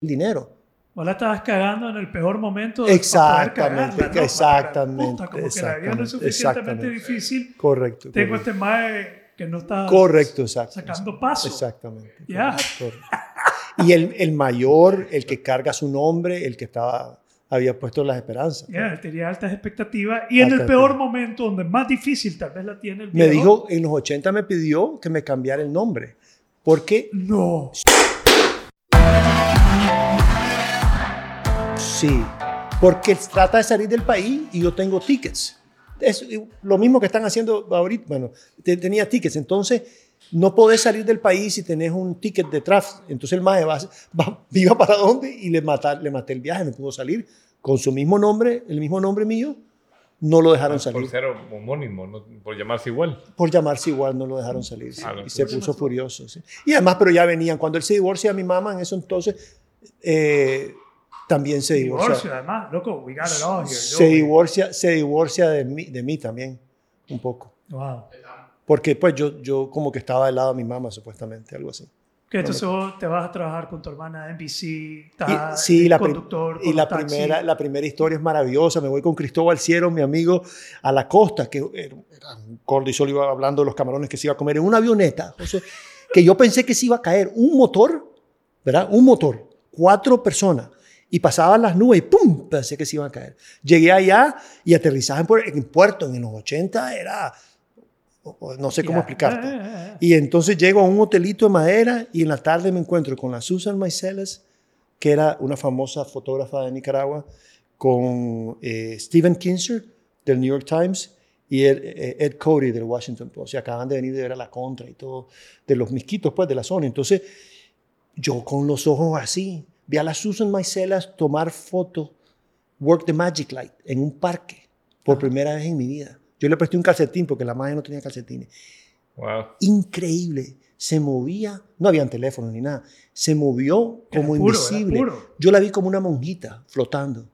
dinero. Vos la estabas cagando en el peor momento. Exactamente, cagarla, ¿no? exactamente. Puta, como que la vida no es exactamente, suficientemente exactamente. difícil. Correcto. Tengo correcto. este mae que no está Correcto, exacto. sacando paso. Exactamente. Ya. correcto. Y el, el mayor, el que carga su nombre, el que estaba, había puesto las esperanzas. Ya, él tenía altas expectativas. Y en el peor momento, donde más difícil tal vez la tiene el Me dijo, en los 80 me pidió que me cambiara el nombre. Porque No. Sí, porque trata de salir del país y yo tengo tickets. Es lo mismo que están haciendo ahorita. Bueno, te- tenía tickets, entonces no podés salir del país si tenés un ticket de tráfico. Entonces el maje va, va- iba para dónde y le, mata- le maté el viaje, no pudo salir. Con su mismo nombre, el mismo nombre mío, no lo dejaron Por salir. ser homónimo, no- por llamarse igual. Por llamarse igual, no lo dejaron salir. sí. Ah, no, y se puso furioso. sí. Y además, pero ya venían. Cuando él se divorcia a mi mamá, en eso entonces, eh, también se divorcia. Divorcio, además. Loco, we got it all here. se divorcia, se divorcia de mí, de mí también, un poco. Wow. Porque pues yo, yo como que estaba del lado de mi mamá, supuestamente, algo así. Que entonces vos te vas a trabajar con tu hermana en NBC, Y, estás sí, la, conductor, y con la los taxis. primera, la primera historia es maravillosa. Me voy con Cristóbal Ciero, mi amigo, a la costa, que era era un gordo y solo iba hablando de los camarones que se iba a comer en una avioneta, José, que yo pensé que se iba a caer un motor, ¿verdad? Un motor, cuatro personas, y pasaban las nubes y ¡pum! Pensé que se iban a caer. Llegué allá y aterrizaje en, puer- en puerto en los 80 era, o- o no sé cómo explicarte. Eh, eh, eh. Y entonces llego a un hotelito de madera y en la tarde me encuentro con la Susan Maiceles, que era una famosa fotógrafa de Nicaragua, con eh, Steven Kinzer del New York Times y Ed, Ed Cody del Washington Post. Y acaban de venir de ver a la contra y todo, de los misquitos, pues, de la zona. Entonces, yo con los ojos así, vi a la Susan Maiceles tomar foto, Work the Magic Light, en un parque, por primera vez en mi vida. Yo le presté un calcetín porque la madre no tenía calcetines Wow. increíble. Se movía, no habían teléfono ni nada. Se movió como puro, invisible. puro. Yo la vi como una monjita flotando.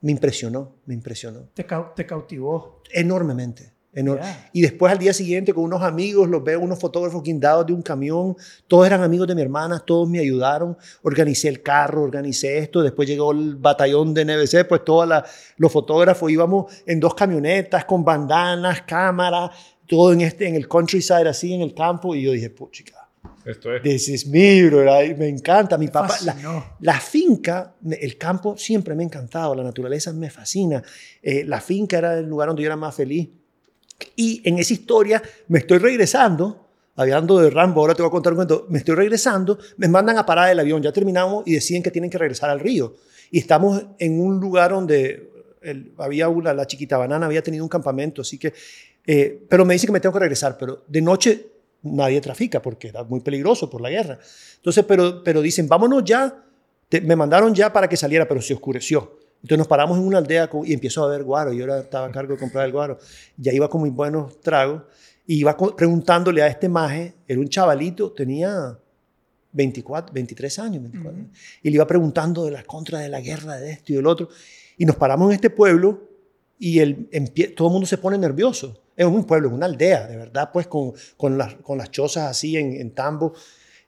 Me impresionó, me impresionó. Te, te cautivó. Enormemente. Ya. Y después al día siguiente con unos amigos, los veo unos fotógrafos guindados de un camión. Todos eran amigos de mi hermana, todos me ayudaron. Organicé el carro, organicé esto. Después llegó el batallón de NBC, pues todos los fotógrafos íbamos en dos camionetas con bandanas, cámaras, todo en, este, en el countryside, así en el campo. Y yo dije, puchica, Esto es. this is me, bro. Me encanta. Mi papá, la, la finca, me- el campo siempre me ha encantado, la naturaleza me fascina. Eh, la finca era el lugar donde yo era más feliz. Y en esa historia me estoy regresando, hablando de Rambo, ahora te voy a contar un cuento, me estoy regresando, me mandan a parar el avión, ya terminamos y deciden que tienen que regresar al río. Y estamos en un lugar donde había una, la chiquita banana había tenido un campamento, así que, eh, pero me dice que me tengo que regresar, pero de noche nadie trafica porque era muy peligroso por la guerra. Entonces, pero, pero dicen, vámonos ya, me mandaron ya para que saliera, pero se oscureció. Entonces nos paramos en una aldea y empiezo a ver guaro. Yo era, estaba a cargo de comprar el guaro. Ya iba con muy buenos tragos. Y iba preguntándole a este maje, era un chavalito, tenía 24, 23 años. 24, Ujú. Y le iba preguntando de las contras de la guerra, de esto y del otro. Y nos paramos en este pueblo y el, todo el mundo se pone nervioso. Es un pueblo, es una aldea, de verdad, pues con, con, las, con las chozas así en, en tambo.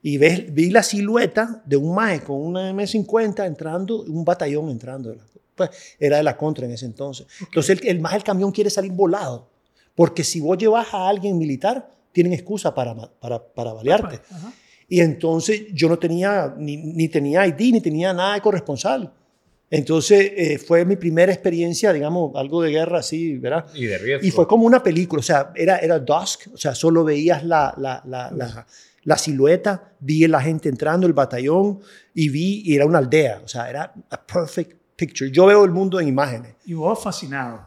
Y ves, vi la silueta de un maje con una M50 entrando, un batallón entrando. Pues era de la contra en ese entonces. Entonces el, el maje del camión quiere salir volado. Porque si vos llevas a alguien militar, tienen excusa para, para, para balearte. Y entonces yo no tenía, ni, ni tenía ID, ni tenía nada de corresponsal. Entonces eh, fue mi primera experiencia, digamos, algo de guerra así, ¿verdad? Y de riesgo. Y fue como una película, o sea, era, era dusk, o sea, solo veías la, la, la, la, la silueta, vi a la gente entrando, el batallón, y vi, y era una aldea, o sea, era a perfect picture. Yo veo el mundo en imágenes, Y vos fascinado.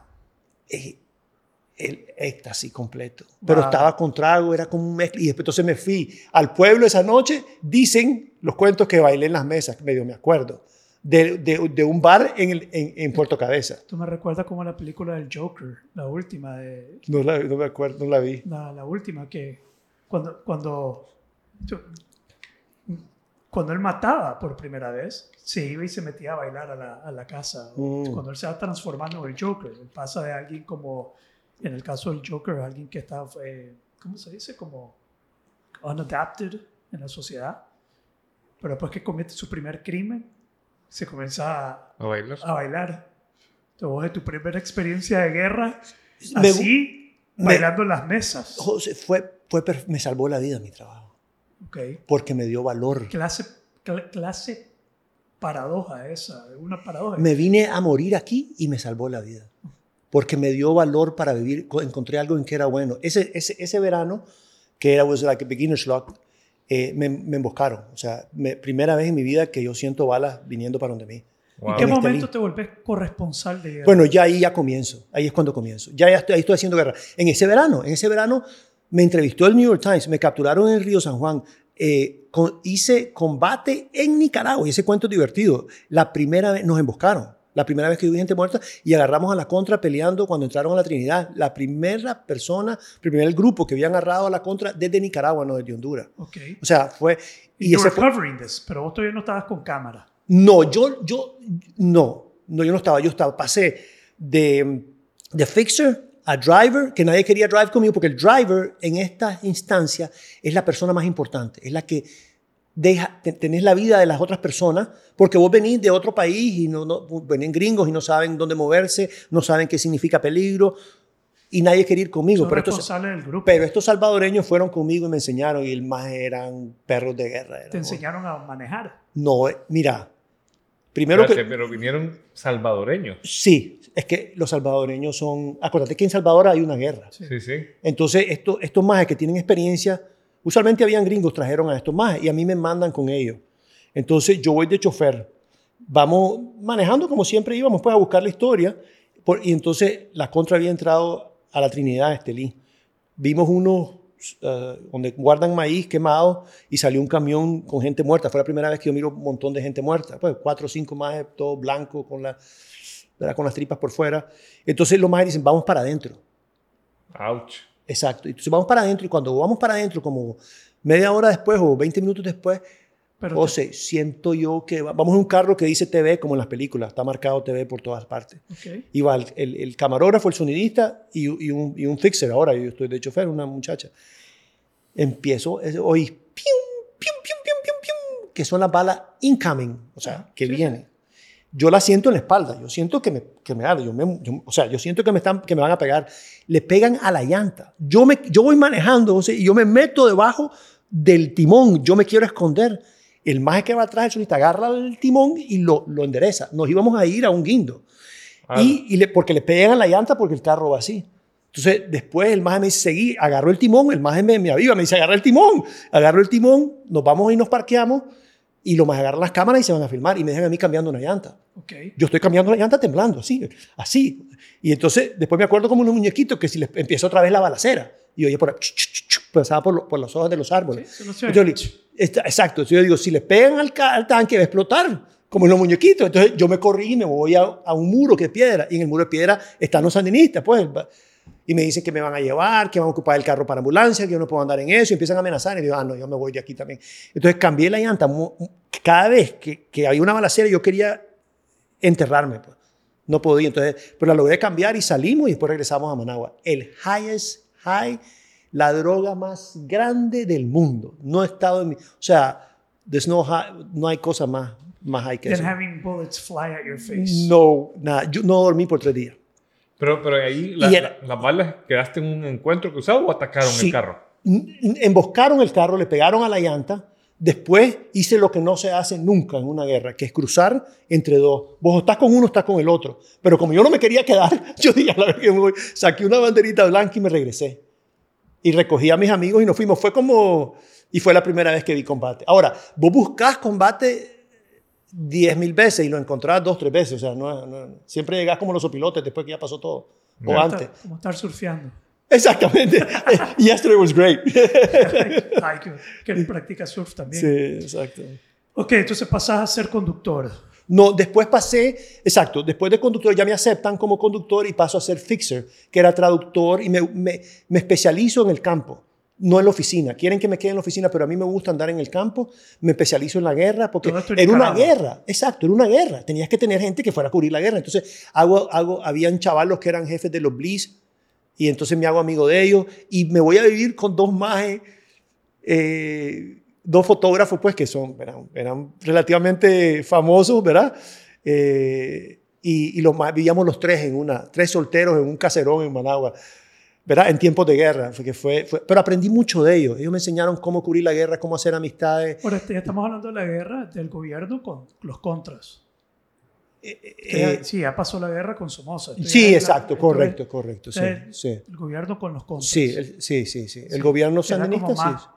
el éxtasis completo. Pero Wow. estaba con trago, era como un mezcla. Y después entonces me fui al pueblo esa noche, dicen los cuentos que bailé en las mesas, medio me acuerdo, de, de, de un bar en, el- en, en Puerto Cabeza. Tú me recuerdas como la película del Joker, la última de No, la, no me acuerdo, no la vi. la, la última que cuando cuando yo- cuando él mataba por primera vez se iba y se metía a bailar a la, a la casa Mm. cuando él se va transformando en el Joker él pasa de alguien como en el caso del Joker alguien que está eh, ¿cómo se dice? como unadapted en la sociedad pero después que comete su primer crimen, se comienza a, A bailar. a bailar. Entonces, tu primera experiencia de guerra, Me- así, me- bailando en las mesas. José, fue, fue, me salvó la vida mi trabajo, Ok. porque me dio valor. Clase, cl- clase paradoja esa, una paradoja. Me vine a morir aquí y me salvó la vida. Porque me dio valor para vivir. Co- Encontré algo en que era bueno. Ese, ese, ese verano, que era was like a beginner's luck, eh, me, me emboscaron. O sea, me- primera vez en mi vida que yo siento balas viniendo para donde mí. Wow. ¿En qué este momento te volvés corresponsal de guerra? Bueno, ya ahí ya comienzo. Ahí es cuando comienzo. Ya, ya estoy, ahí estoy haciendo guerra. En ese verano, en ese verano me entrevistó el New York Times, me capturaron en el Río San Juan. eh, con- hice combate en Nicaragua y ese cuento es divertido. La primera vez nos emboscaron. La primera vez que vi gente muerta y agarramos a la contra peleando cuando entraron a la Trinidad. La primera persona, primer grupo que había agarrado a la contra desde Nicaragua, no desde Honduras. Ok. O sea, fue... Y Y ese fue, this, pero vos todavía no estabas con cámara. no, yo, yo, no, no, yo no estaba, yo estaba, pasé de, de fixer a driver, que nadie quería drive conmigo, porque el driver en esta instancia es la persona más importante, es la que deja, te- tenés la vida de las otras personas, porque vos venís de otro país y no, no, venís gringos y no saben dónde moverse, no saben qué significa peligro, y nadie quería ir conmigo. Pero estos, del grupo. pero estos salvadoreños fueron conmigo y me enseñaron, y el más eran perros de guerra. Te eran- enseñaron a manejar. No, eh, mira, primero Espérate, que... Pero vinieron salvadoreños. Sí, es que los salvadoreños son. Acuérdate que en Salvador hay una guerra. Sí. Sí. Entonces, esto, estos majes que tienen experiencia, usualmente habían gringos, trajeron a estos majes y a mí me mandan con ellos. Entonces, yo voy de chofer. Vamos manejando como siempre íbamos, pues a buscar la historia. Por- y entonces, la contra había entrado a la Trinidad Estelí. Vimos unos eh, donde guardan maíz quemado y salió un camión con gente muerta. Fue la primera vez que yo miro un montón de gente muerta. Pues cuatro o cinco más, todo blanco, con, la, ¿verdad? con las tripas por fuera. Entonces los más dicen, vamos para adentro. Ouch. Exacto. Entonces vamos para adentro y cuando vamos para adentro, como media hora después o 20 minutos después, Pero José, siento yo que va- vamos en un carro que dice TV como en las películas, está marcado TV por todas partes. te- ok. Iba el, el- el camarógrafo, el sonidista y, y un, y un fixer. Ahora yo estoy de chofer, una muchacha. Empiezo, oí, pium, pium, pium, pium, pium, pium, que son las balas incoming, o sea, Ah, que sí. vienen. Yo la siento en la espalda, yo siento que me, que me arde, yo me- yo- o sea, yo siento que me, están, que me van a pegar. Le pegan a la llanta. Yo, me, yo voy manejando José, y yo me meto debajo del timón, yo me quiero esconder. El maje que va atrás, el solista, agarra el timón y lo, lo endereza. Nos íbamos a ir a un guindo. Ah, Y, y le, porque le pegan a la llanta porque el carro va así. Entonces, después el maje me dice, seguí, agarró el timón, el maje me, me aviva, me dice, agarra el timón, agarro el timón, nos vamos y nos parqueamos, y los majes agarran las cámaras y se van a filmar, y me dejan a mí cambiando una llanta. Ok. Yo estoy cambiando la llanta temblando, así, así. Y entonces, después me acuerdo como unos muñequitos que si les empieza otra vez la balacera, y oye, por, ahí, ch, ch, ch, pasaba por, lo- por las hojas de los árboles. Sí, lo yo le- está- exacto, entonces yo digo, si le pegan al, al tanque va a explotar, como en los muñequitos. Entonces yo me corrí y me voy a, a un muro que es piedra, y en el muro de piedra están los sandinistas, pues. Y me dicen que me van a llevar, que van a ocupar el carro para ambulancia, que yo no puedo andar en eso, y empiezan a amenazar, y digo, ah, no, yo me voy de aquí también. Entonces cambié la llanta. Cada vez que, que había una balacera, yo quería enterrarme, pues. No podía, entonces, pero la logré cambiar y salimos y después regresamos a Managua. El highest high, la droga más grande del mundo. No he estado en mi, o sea, there's no, high- no hay cosa más, más high que eso. having bullets fly at your face. No, nada, yo no dormí por tres días. Pero, pero ahí la- era- la- las balas quedaste en un encuentro cruzado o atacaron Sí. el carro. Emboscaron el carro, le pegaron a la llanta. Después hice lo que no se hace nunca en una guerra, que es cruzar entre dos. Vos estás con uno, estás con el otro. Pero como yo no me quería quedar, yo dije, a la vez que me voy, saqué una banderita blanca y me regresé. Y recogí a mis amigos y nos fuimos. Fue como... Y fue la primera vez que vi combate. Ahora, vos buscás combate 10 mil veces y lo encontrás dos, tres veces. O sea, no, no- siempre llegás como los opilotes después que ya pasó todo. O antes. Como estar surfeando. Exactamente. Yesterday was great. Ay, que, que practica surf también. Sí, exacto. Ok, entonces pasás a ser conductor. No, después pasé, exacto, después de conductor ya me aceptan como conductor y paso a ser fixer, que era traductor y me, me, me especializo en el campo, no en la oficina. Quieren que me quede en la oficina, pero a mí me gusta andar en el campo, me especializo en la guerra, porque era una guerra, exacto, era una guerra. Tenías que tener gente que fuera a cubrir la guerra. Entonces, hago, hago, habían chavalos que eran jefes de los Bliss y entonces me hago amigo de ellos y me voy a vivir con dos majes eh, dos fotógrafos, pues, que son, eran, eran relativamente famosos, ¿verdad? Eh, y, y los vivíamos los tres en una, tres solteros en un caserón en Managua, ¿verdad? En tiempos de guerra, fue que fue, fue- pero aprendí mucho de ellos. Ellos me enseñaron cómo cubrir la guerra, cómo hacer amistades. Ahora, ya estamos hablando de la guerra del gobierno con los contras. Eh, ya- eh, sí, ya pasó la guerra con Somoza. Sí, la- exacto, correcto, correcto, sí, el- sí. El gobierno con los contras. Sí, el- sí, sí, sí. El gobierno sandinista, más sí.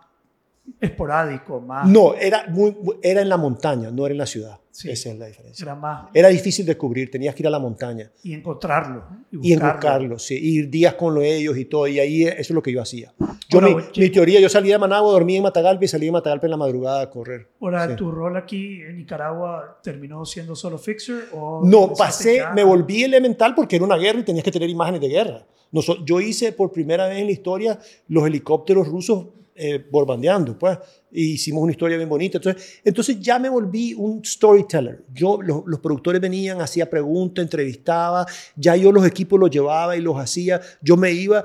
Esporádico, más. No, era, muy, era en la montaña, no era en la ciudad. Sí. Esa es la diferencia. Era más. Era difícil de cubrir, tenías que ir a la montaña Y encontrarlo. y buscarlo, sí, ir días con ellos y todo, y ahí eso es lo que yo hacía. Yo, Ahora, mi, oye, mi teoría, yo salía de Managua, dormía en Matagalpa y salía de Matagalpa en la madrugada a correr. Ahora, Sí. ¿tu rol aquí en Nicaragua terminó siendo solo fixer? O No, pasé, ya- me volví elemental porque era una guerra y tenías que tener imágenes de guerra. Noso- yo hice por primera vez en la historia los helicópteros rusos eh, bombardeando, pues, y hicimos una historia bien bonita. Entonces, entonces ya me volví un storyteller. Yo, los, los productores venían, hacía preguntas, entrevistaba, ya yo los equipos los llevaba y los hacía. Yo me iba,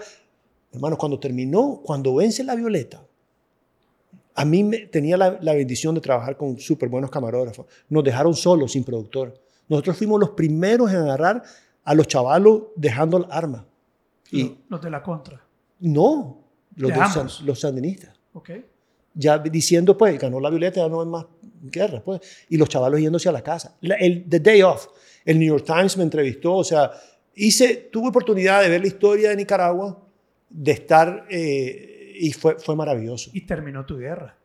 hermano, cuando terminó, cuando vence la Violeta, a mí me, tenía la, la bendición de trabajar con súper buenos camarógrafos. Nos dejaron solos, sin productor. Nosotros fuimos los primeros en agarrar a los chavalos dejando el arma. Y los de la contra. no, los, san- los sandinistas. Ya diciendo, pues, ganó la Violeta, ya no hay más guerra, pues. Y los chavalos yéndose a la casa. La- el The Day Off, el New York Times me entrevistó, o sea, hice, tuve oportunidad de ver la historia de Nicaragua, de estar, eh, y fue, fue maravilloso. Y terminó tu guerra.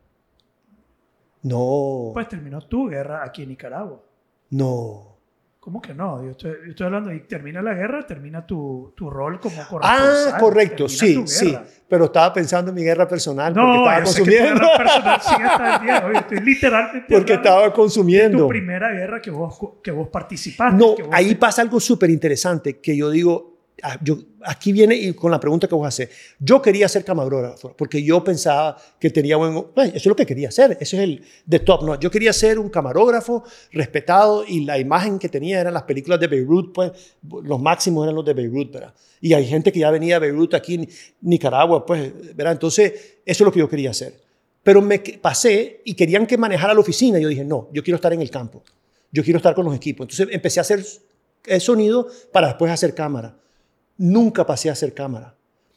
No, Pues terminó tu guerra aquí en Nicaragua. no. ¿Cómo que no? Yo estoy, yo estoy hablando, y termina la guerra, termina tu, tu rol como Ah, corresponsal. correcto, termina sí, sí. Pero estaba pensando en mi guerra personal porque No, estaba yo sé que tu consumiendo. guerra personal sigue hasta el día de hoy. Estoy literalmente Porque estaba consumiendo. tu primera guerra que vos, que vos participaste. No, vos ahí pasa algo súper interesante que yo digo, ah, yo, aquí viene y con la pregunta que vos haces. Yo quería ser camarógrafo porque yo pensaba que tenía buen... pues, eso es lo que quería hacer, eso es el de top. No, yo quería ser un camarógrafo respetado y la imagen que tenía eran las películas de Beirut, pues los máximos eran los de Beirut, ¿verdad? Y hay gente que ya venía de Beirut aquí en Nicaragua, pues, ¿verdad? Entonces, eso es lo que yo quería hacer. Pero me pasé y querían que manejara la oficina. Yo dije, no, yo quiero estar en el campo. Yo quiero estar con los equipos. Entonces empecé a hacer el sonido para después hacer cámara. Nunca pasé a hacer cámara.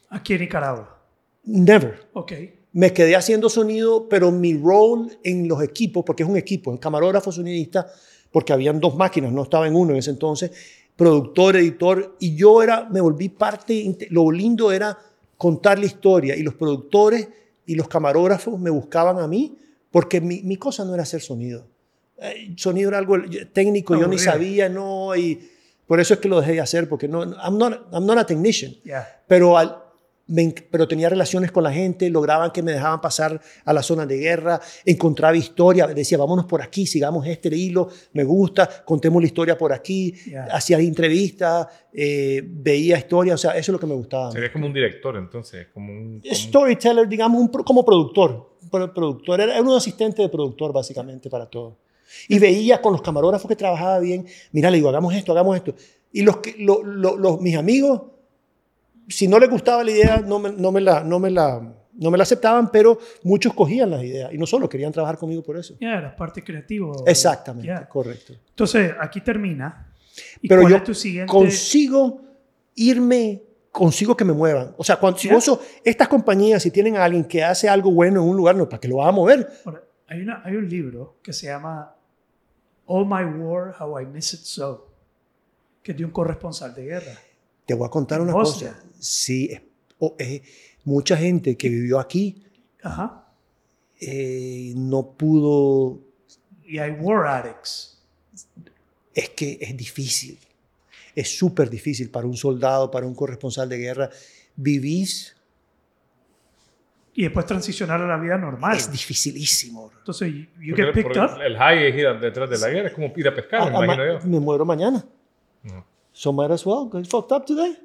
Aquí en Nicaragua. Never. Ok. Me quedé haciendo sonido, pero mi role en los equipos, porque es un equipo, en camarógrafo, sonidista, porque habían dos máquinas, no estaba en uno en ese entonces, productor, editor, y yo era, me volví parte, lo lindo era contar la historia, y los productores y los camarógrafos me buscaban a mí, porque mi, mi cosa no era hacer sonido. Eh, sonido era algo técnico, yo ni sabía, no, y por eso es que lo dejé de hacer, porque no, I'm not, I'm not a technician Ya. pero, al- me pero tenía relaciones con la gente, lograban que me dejaban pasar a la zona de guerra, encontraba historia, decía, vámonos por aquí, sigamos este hilo, me gusta, contemos la historia por aquí, Ya. hacía entrevistas, eh, veía historias, o sea, eso es lo que me gustaba. a mí. Sería como un director, entonces, como un... como Storyteller, digamos, un como productor, pro- productor, era, era un asistente de productor básicamente para todo. Y veía con los camarógrafos que trabajaba bien, mira, le digo, hagamos esto, hagamos esto. Y los, que, lo- lo- los, mis amigos, si no les gustaba la idea, no me, no me la, no me la, no me la aceptaban, pero muchos cogían las ideas y no solo querían trabajar conmigo por eso. Ya, era parte creativo. Exactamente, Ya. correcto. Entonces, aquí termina. ¿Y Pero cuál yo es tu siguiente? consigo irme, consigo que me muevan. O sea, cuando, si Ya. vos sos- estas compañías, si tienen a alguien que hace algo bueno en un lugar, no, ¿para qué lo vas a mover? Ahora, hay, una, hay un libro que se llama All My War, How I Miss It So, que es de un corresponsal de guerra. Te voy a contar una Bosnia. cosa. Sí, es- o- eh, mucha gente que vivió aquí Ajá. eh, no pudo. Y hay War Addicts. Es que es difícil. Es súper difícil para un soldado, para un corresponsal de guerra. Vivís, Y después transicionar a la vida normal. es dificilísimo. Entonces, you, porque- get picked up. El high es ir detrás de la guerra, es como ir a pescar, me Ah, imagino ama- yo. me muero mañana. Ujú. So might as well get fucked up today.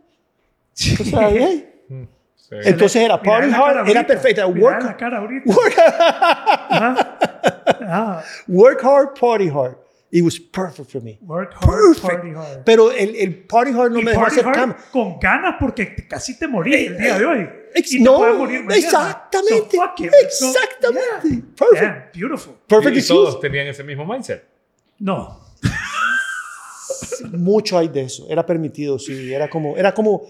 O sea, hey. Mm, sí. Entonces era party hard, era perfecta. Work, la cara ahorita. work, Ajá. Ah, work hard, party hard. It was perfect for me. Work hard, Perfect. party hard. Pero el, el party hard no Y me dejó hacer cama. con ganas porque casi te morís el día de hoy. Ex- y no, puedes morir mañana. exactamente. So, fuck it, exactamente. Yeah. Perfect. Damn, beautiful. Perfect y, todos tenían ese mismo mindset. No. Mucho hay de eso. Era permitido, sí. Era como, era como,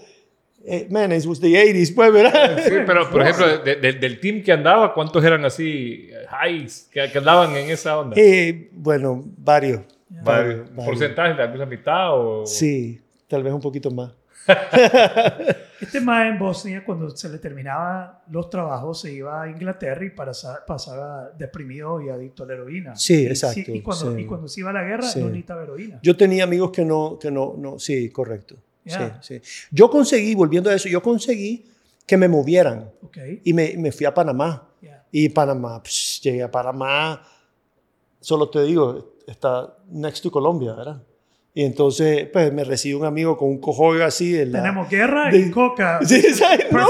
eh, man, it was the 80s, pues, ¿verdad? Sí, pero por ejemplo, de- de- del team que andaba, ¿cuántos eran así highs que, que andaban en esa onda? Eh, bueno, varios. Varios. varios, varios. ¿Porcentaje? ¿Tal vez la mitad? O... Sí, tal vez un poquito más. Este más en Bosnia, cuando se le terminaban los trabajos, se iba a Inglaterra y pasa- pasaba deprimido y adicto a la heroína. Sí, Y exacto, y, cuando, sí. y cuando se iba a la guerra, Sí. no necesitaba heroína. Yo tenía amigos que no, que no, no, sí, correcto. Yeah. Sí, sí. Yo conseguí, volviendo a eso, yo conseguí que me movieran ok. y me, me fui a Panamá. Yeah. Y Panamá, psh, llegué a Panamá, solo te digo, está next to Colombia, ¿verdad? Y entonces, pues me recibió un amigo con un cojoyo así. De la, Tenemos guerra de- y coca. Sí, ¿sabes? No.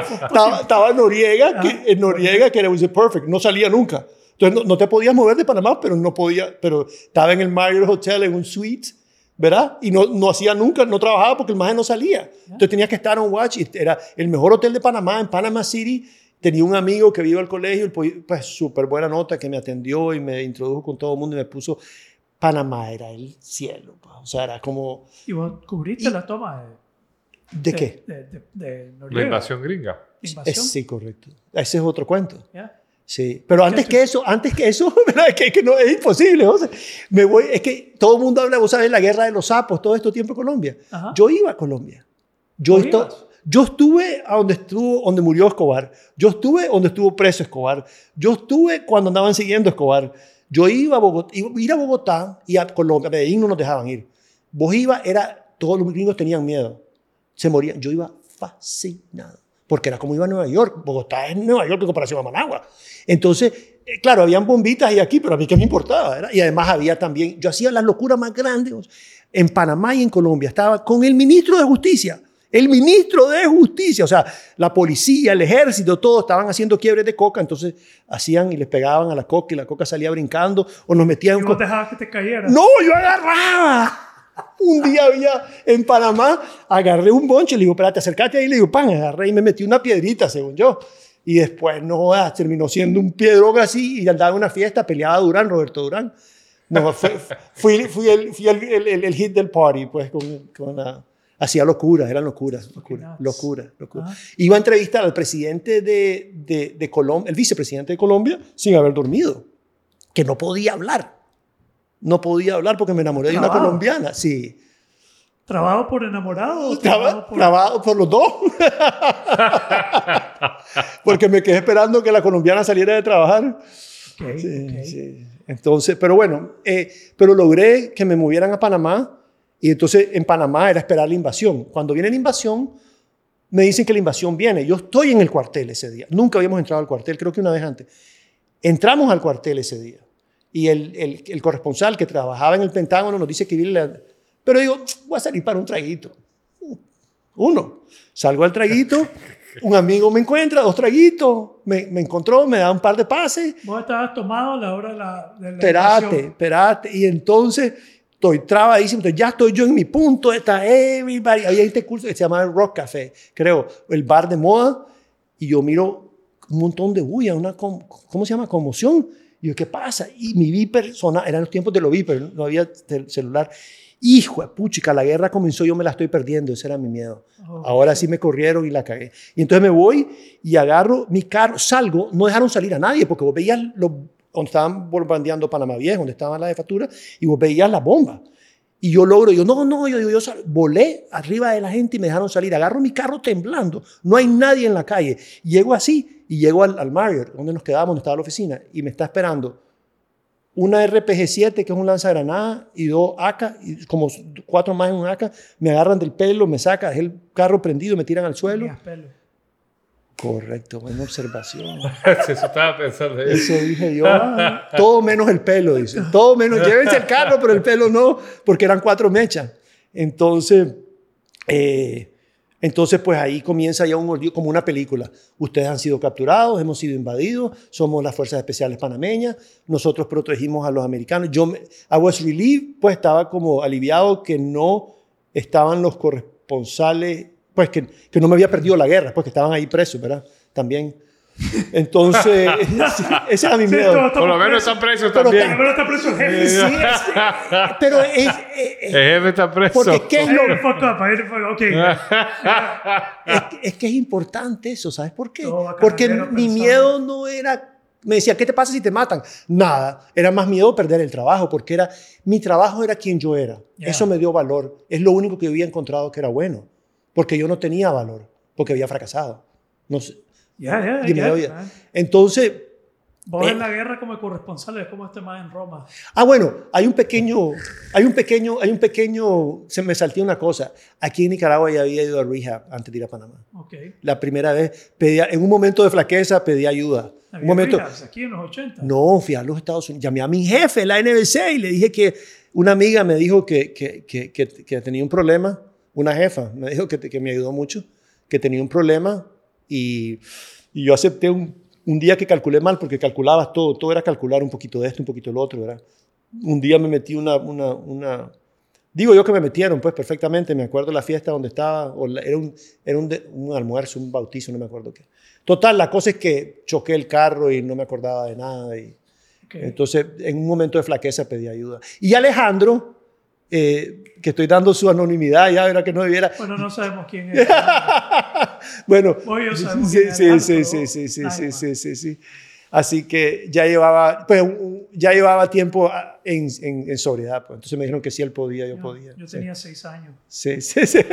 Estaba, estaba Noriega, que, en Noriega, que era un perfect, no salía nunca. Entonces no, no te podías mover de Panamá, pero no podía, pero estaba en el Marriott Hotel en un suite, ¿verdad? Y no, no hacía nunca, no trabajaba porque el maje no salía. Entonces tenías que estar on watch y era el mejor hotel de Panamá, en Panama City. Tenía un amigo que iba al colegio, pues súper buena nota, que me atendió y me introdujo con todo el mundo y me puso, Panamá era el cielo, pa. o sea, era como, Y vos cubriste la toma de, ¿de de- qué? De, de, de La Noriega. invasión gringa. Invasión. Es, sí, correcto. Ese es otro cuento. Yeah. Sí, pero antes que eso, antes que eso. Es que, que no es imposible, José. Me voy, es que todo el mundo habla, vos sabes, la guerra de los sapos, todo esto tiempo en Colombia. Ajá. Yo iba a Colombia. Yo, yo estuve a donde estuvo, donde murió Escobar. Yo estuve donde estuvo preso Escobar. Yo estuve cuando andaban siguiendo Escobar. Yo iba a Bogotá, iba a ir a Bogotá y a Colombia. A Medellín no nos dejaban ir. Vos ibas, era, todos los gringos tenían miedo. Se morían. Yo iba fascinado. Porque era como iba a Nueva York. Bogotá es Nueva York en comparación a Managua. Entonces, eh, claro, habían bombitas ahí aquí, pero a mí qué me importaba. ¿verdad? Y además había también, yo hacía las locuras más grandes en Panamá y en Colombia. Estaba con el ministro de Justicia. El ministro de Justicia, o sea, la policía, el ejército, todos estaban haciendo quiebres de coca, entonces hacían y les pegaban a la coca y la coca salía brincando o nos metían Y vos dejabas que te cayera. no, yo agarraba. Un día había en Panamá, agarré un bonche, le digo, espérate, acércate ahí, le digo, pan, agarré y me metí una piedrita, según yo. Y después, no, ah, terminó siendo un piedrón así y andaba en una fiesta, peleaba Durán, Roberto Durán. No, fue- fui, fui, el, fui el, el- el- hit del party, pues, con, con la- hacía locuras, eran locuras, locuras, locuras, locuras. Ajá. Iba a entrevistar al presidente de, de, de Colombia, el vicepresidente de Colombia, sin haber dormido, que no podía hablar. No podía hablar porque me enamoré de una Trabajo. colombiana, sí. ¿Trabajo por enamorado trabajo por...? Trabajado por los dos. porque me quedé esperando que la colombiana saliera de trabajar. Ok, Sí, ok. sí. Entonces, pero bueno, eh, pero logré que me movieran a Panamá y entonces en Panamá era esperar la invasión. Cuando viene la invasión, me dicen que la invasión viene. Yo estoy en el cuartel ese día. Nunca habíamos entrado al cuartel, creo que una vez antes. Entramos al cuartel ese día y el, el, el corresponsal que trabajaba en el Pentágono nos dice que viene la... Pero digo, voy a salir para un traguito. Uno. Salgo al traguito, un amigo me encuentra, dos traguitos, me, me encontró, me da un par de pases Vos estabas tomado a la hora de la, de la espérate, invasión. espérate. Y entonces estoy trabadísimo, entonces ya estoy yo en mi punto, está everybody. Había este curso que se llama Rock Café, creo, el bar de moda, y yo miro un montón de bulla, una, ¿cómo se llama? Conmoción. Y yo, ¿qué pasa? Y mi viper sonaba, eran los tiempos de los viper, no había celular. Hijo de puchica, la guerra comenzó, yo me la estoy perdiendo, ese era mi miedo. Oh, Ahora sí me corrieron y la cagué. Y entonces me voy y agarro mi carro, salgo, no dejaron salir a nadie porque vos veías los, donde estaban bombardeando Panamá Viejo, donde estaban las jefatura, y vos veías la bomba. Y yo logro, yo no, no, yo, yo, yo sal- volé arriba de la gente y me dejaron salir. Agarro mi carro temblando, no hay nadie en la calle. Llego así y llego al, al Marriott, donde nos quedábamos, donde estaba la oficina, y me está esperando una RPG-7, que es un lanzagranadas, y dos AK, y como cuatro más en un AK, me agarran del pelo, me sacan, dejé el carro prendido, me tiran al suelo. pelo. Correcto, buena observación. Eso estaba pensando. Eso dije yo. ah, todo menos el pelo, dice. Todo menos, llévense el carro, pero el pelo no, porque eran cuatro mechas. Entonces, eh, Entonces, pues ahí comienza ya un ordeal como una película. Ustedes han sido capturados, hemos sido invadidos, somos las Fuerzas Especiales Panameñas, nosotros protegimos a los americanos. Yo, me- I was relieved, pues estaba como aliviado que no estaban los corresponsales, pues que, que no me había perdido la guerra, pues que estaban ahí presos, ¿verdad? También. Entonces, sí, ese era mi Sí, miedo. todos Por lo menos están presos Pero también. Pero está preso el jefe. Sí, es- pero es, es- El jefe está preso. porque ¿qué es lo, es, que- es que es importante eso, ¿sabes por qué? Porque mi miedo no era, me decía, ¿qué te pasa si te matan? Nada, era más miedo perder el trabajo, porque era, mi trabajo era quien yo era. Ya. Eso me dio valor. Es lo único que había encontrado que era bueno, porque yo no tenía valor, porque había fracasado. No sé, Ya, ya, dime, ya. oye. Ah. Entonces, Vos Eh. en la guerra como corresponsal es como este más en Roma. Ah, bueno, hay un pequeño, hay un pequeño, hay un pequeño, se me saltó una cosa. Aquí en Nicaragua ya había ido a rehab antes de ir a Panamá. Ok. La primera vez, pedía, en un momento de flaqueza pedí ayuda. Un momento, aquí en los 80. no, fui a los Estados Unidos, llamé a mi jefe, la NBC, y le dije que una amiga me dijo que, que, que, que, que tenía un problema, una jefa me dijo que, que me ayudó mucho, que tenía un problema y, y yo acepté un, un día que calculé mal, porque calculabas todo, todo era calcular un poquito de esto, un poquito de lo otro, ¿verdad? Un día me metí una, una, una digo yo que me metieron, pues perfectamente, me acuerdo la fiesta donde estaba, o la- era, un, era un, de- un almuerzo, un bautizo, no me acuerdo qué. Total, la cosa es que choqué el carro y no me acordaba de nada y... Ok. Entonces, en un momento de flaqueza pedí ayuda. Y Alejandro, eh, que estoy dando su anonimidad, ya era que no debiera. Bueno, no sabemos quién es. bueno, sí, sí, sí, sí, sí, sí, sí, sí, sí, sí. Así que ya llevaba, pues, ya llevaba tiempo ah, en, en- en sobriedad. Pues. Entonces me dijeron que si él podía, yo Yo- podía. Yo Sí. tenía seis años. Sí, sí, sí.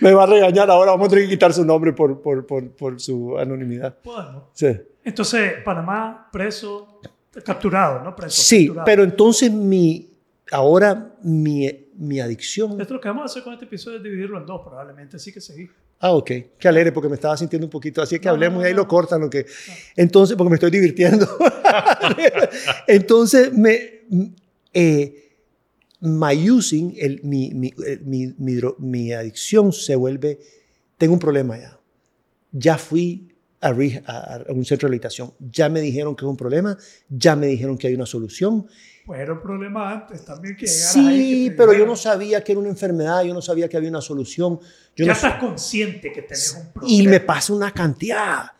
me va a regañar ahora, vamos a tener que quitar su nombre por, por, por, por su anonimidad. Podemos. Sí. Entonces, Panamá, preso, capturado, ¿no? Preso. Sí, capturado. pero entonces mi, ahora mi, mi adicción... Esto lo que vamos a hacer con este episodio es dividirlo en dos, probablemente. Así que seguí. Ah, ok. Qué alegre porque me estaba sintiendo un poquito. Así que No, hablemos no, y ahí no. lo cortan. lo que... Entonces, porque me estoy divirtiendo. Entonces, me, eh, my using, el, mi, mi, eh, mi, mi adicción se vuelve, tengo un problema ya. Ya fui a, a- a un centro de rehabilitación. Ya me dijeron que es un problema. Ya me dijeron que hay una solución. Pues era un problema antes también que ahí, Sí, que pero yo no sabía que era una enfermedad. Yo no sabía que había una solución. Yo Ya no estás consciente que tenés un problema. y me pasa una cantidad.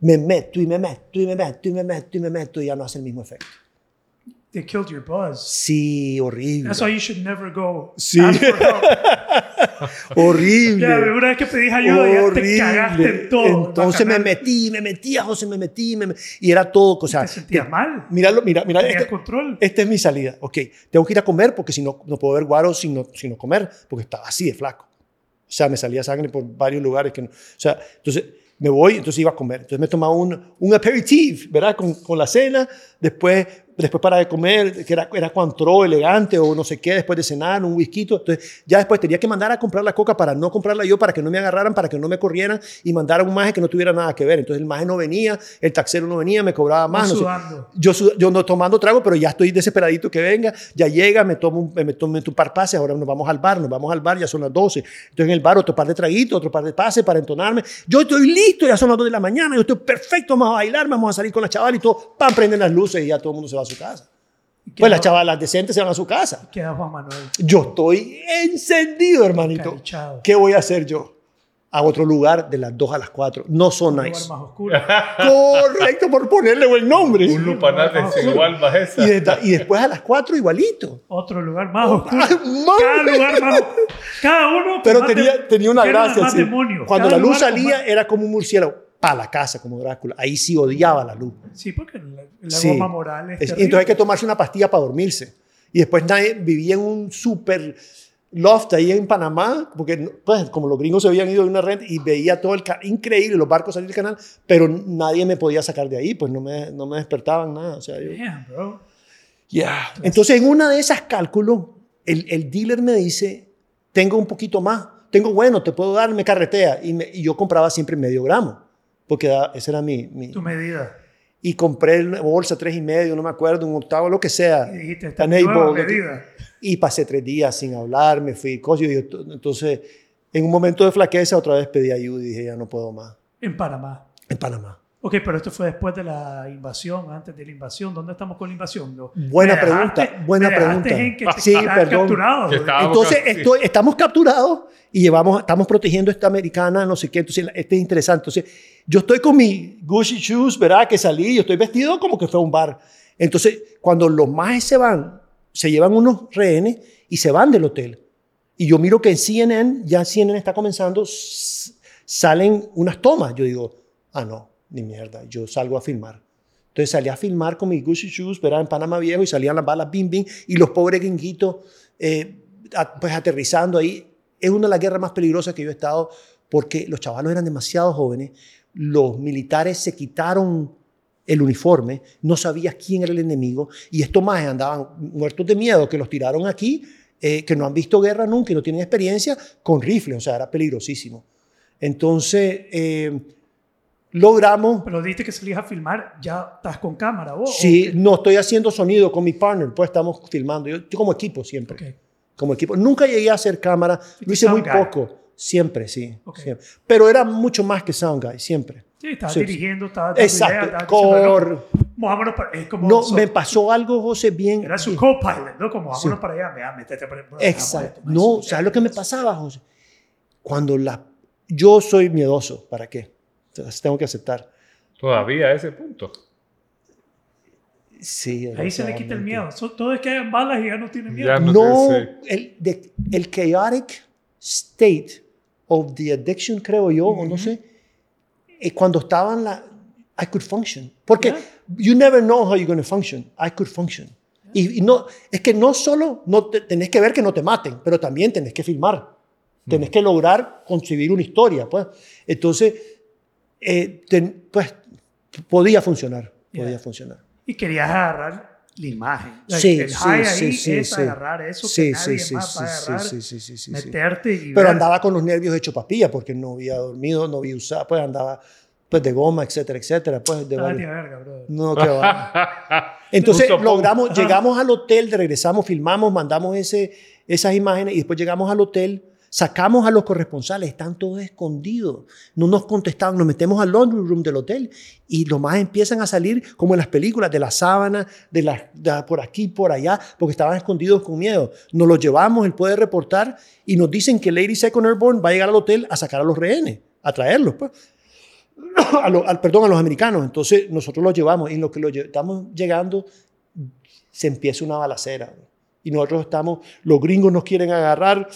Me meto y me meto y me meto y me meto y me meto y ya no hace el mismo efecto. They killed your buzz. Sí, horrible. That's why you should never go. Sí. ask for help. horrible. Ya, una vez que pedís ayuda, ya te cagaste en todo. Entonces me metí, me metía, José, me metí, me me- y era todo, o sea, Te sentías mal. Míralo, mira, mira, este, control. esta es mi salida. Ok, tengo que ir a comer porque si no, no puedo ver guaro sin no, sin no comer, porque estaba así de flaco. O sea, me salía sangre por varios lugares. Que no- o sea, entonces me voy, entonces iba a comer. Entonces me tomaba un, un aperitif, ¿verdad? Con, con la cena. Después, después para de comer, que era, era cuantro elegante o no sé qué, después de cenar, un whisky. Entonces ya después tenía que mandar a comprar la coca para no comprarla yo, para que no me agarraran, para que no me corrieran y mandar a un maje que no tuviera nada que ver. Entonces el maje no venía, el taxero no venía, me cobraba más. no sé. Yo, yo no tomando trago, pero ya estoy desesperadito que venga. Ya llega, me tomo, un- me tomo un par pases. Ahora nos vamos al bar, nos vamos al bar, ya son las 12. Entonces en el bar otro par de traguitos, otro par de pases para entonarme. Yo estoy listo, ya son las 2 de la mañana, yo estoy perfecto, vamos a bailar, vamos a salir con la chaval y todo. Pam, prenden las luces y ya todo el mundo se va a su casa. Pues las chavalas decentes se van a su casa. Queda Juan Manuel. Yo estoy encendido, hermanito. Calichado. ¿Qué voy a hacer yo? A otro lugar de las 2 a las 4. No son Un nice. lugar más oscuro. Correcto, por ponerle buen nombre. Un lupanar desigual más esa. Y, de- y después a las 4 igualito. Otro lugar más oscuro. Mami. Cada lugar más Cada uno Pero tenía, tenía una gracia. más sí. demonio. Cuando Cada la luz salía más- era como un murciélago. Para la casa, como Drácula. Ahí sí odiaba la luz. Sí, porque la, la Sí. goma moral es Es- entonces hay que tomarse una pastilla para dormirse. Y después nadie vivía en un super loft ahí en Panamá, porque pues, como los gringos se habían ido de una renta y veía todo el increíble, los barcos salir del canal, pero nadie me podía sacar de ahí, pues no me, no me despertaban nada. O sea, yo, Damn, bro. Yeah. Entonces, en una de esas cálculos, el, el dealer me dice, tengo un poquito más, tengo bueno, te puedo dar, me carretea. Y, me- y yo compraba siempre medio gramo, porque esa era mi... mi- Tu medida. y compré una bolsa tres y medio, no me acuerdo, un octavo, lo que sea. Y dijiste, esta nueva medida. Y pasé tres días sin hablar, me fui, cosas, entonces en un momento de flaqueza otra vez pedí ayuda y dije, ya no puedo más, En Panamá. en Panamá. Ok, pero esto fue después de la invasión, antes de la invasión. ¿Dónde estamos con la invasión? Lo- Buena dejaste- pregunta, buena pregunta. en que Sí, perdón. capturado. Que estaba- Entonces, sí. esto- estamos capturados y llevamos, estamos protegiendo a esta americana, no sé qué. Entonces, este es interesante. Entonces, yo estoy con mi Gucci shoes, ¿verdad? Que salí, yo estoy vestido como que fue a un bar. Entonces, cuando los majes se van, se llevan unos rehenes y se van del hotel. Y yo miro que en CNN, ya CNN está comenzando, salen unas tomas. Yo digo, ah, no, ni mierda, yo salgo a filmar. Entonces salí a filmar con mis Gucci shoes, ¿verdad? En Panamá Viejo y salían las balas bim bim y los pobres gringuitos eh, pues aterrizando ahí. Es una de las guerras más peligrosas que yo he estado porque los chavalos eran demasiado jóvenes, los militares se quitaron el uniforme, no sabías quién era el enemigo y estos más andaban muertos de miedo que los tiraron aquí, eh, que no han visto guerra nunca y no tienen experiencia, con rifles, o sea, era peligrosísimo. Entonces, eh, logramos Pero dijiste que salías a filmar, ya estás con cámara vos. ¿o Sí, no estoy haciendo sonido con mi partner, pues estamos filmando. Yo, yo como equipo siempre. Ok. Como equipo. Nunca llegué a hacer cámara, lo hice muy guy. poco. Siempre, sí. Ok. siempre. Pero era mucho más que sound guy, siempre. Sí, estabas Sí, dirigiendo, ideas, Exacto. diciendo, Cor- "No, Movámonos para... Es como... No, me pasó algo, José, bien. Era su co-pilot, ¿no? Como vámonos Sí. para allá, vea, métete para Exacto. No, ¿sabes lo que me pasaba, José? Cuando la... Yo soy miedoso, ¿para qué? Entonces, tengo que aceptar. Todavía a ese punto. Sí. Ahí se le quita el miedo. So- todo es que hayan balas y ya no tiene miedo. Ya no No, el, de- el chaotic state of the addiction, creo yo, o no sé, eh, cuando estaban la, I could function. Porque Yeah. you never know how you're going to function. I could function. Y, y no, es que no solo no te- tenés que ver que no te maten, pero también tenés que filmar. Tenés que lograr concebir una historia, pues. Entonces, eh, ten- pues, podía funcionar, podía Yeah. funcionar. Y querías agarrar la imagen. Like, Sí, el sí, high sí, ahí sí, es sí. agarrar eso Sí, que nadie sí, sí, más va a sí, agarrar, sí, sí, sí, sí, sí. meterte y Pero ver. andaba con los nervios hechos papilla porque no había dormido, no había usado, pues andaba pues de goma, etcétera, etcétera. Pues de de verga. No, qué va. Entonces logramos, llegamos al hotel, regresamos, filmamos, mandamos ese, esas imágenes y después llegamos al hotel, sacamos a los corresponsales, están todos escondidos, no nos contestaban, nos metemos al laundry room del hotel y los más empiezan a salir como en las películas, de la sábana, de por aquí, por allá, porque estaban escondidos con miedo. Nos los llevamos, él puede reportar y nos dicen que Lady Second Airborne va a llegar al hotel a sacar a los rehenes, a traerlos, pues al, perdón, a los americanos. Entonces nosotros los llevamos y en lo que estamos llegando se empieza una balacera. Y nosotros estamos, los gringos nos quieren agarrar,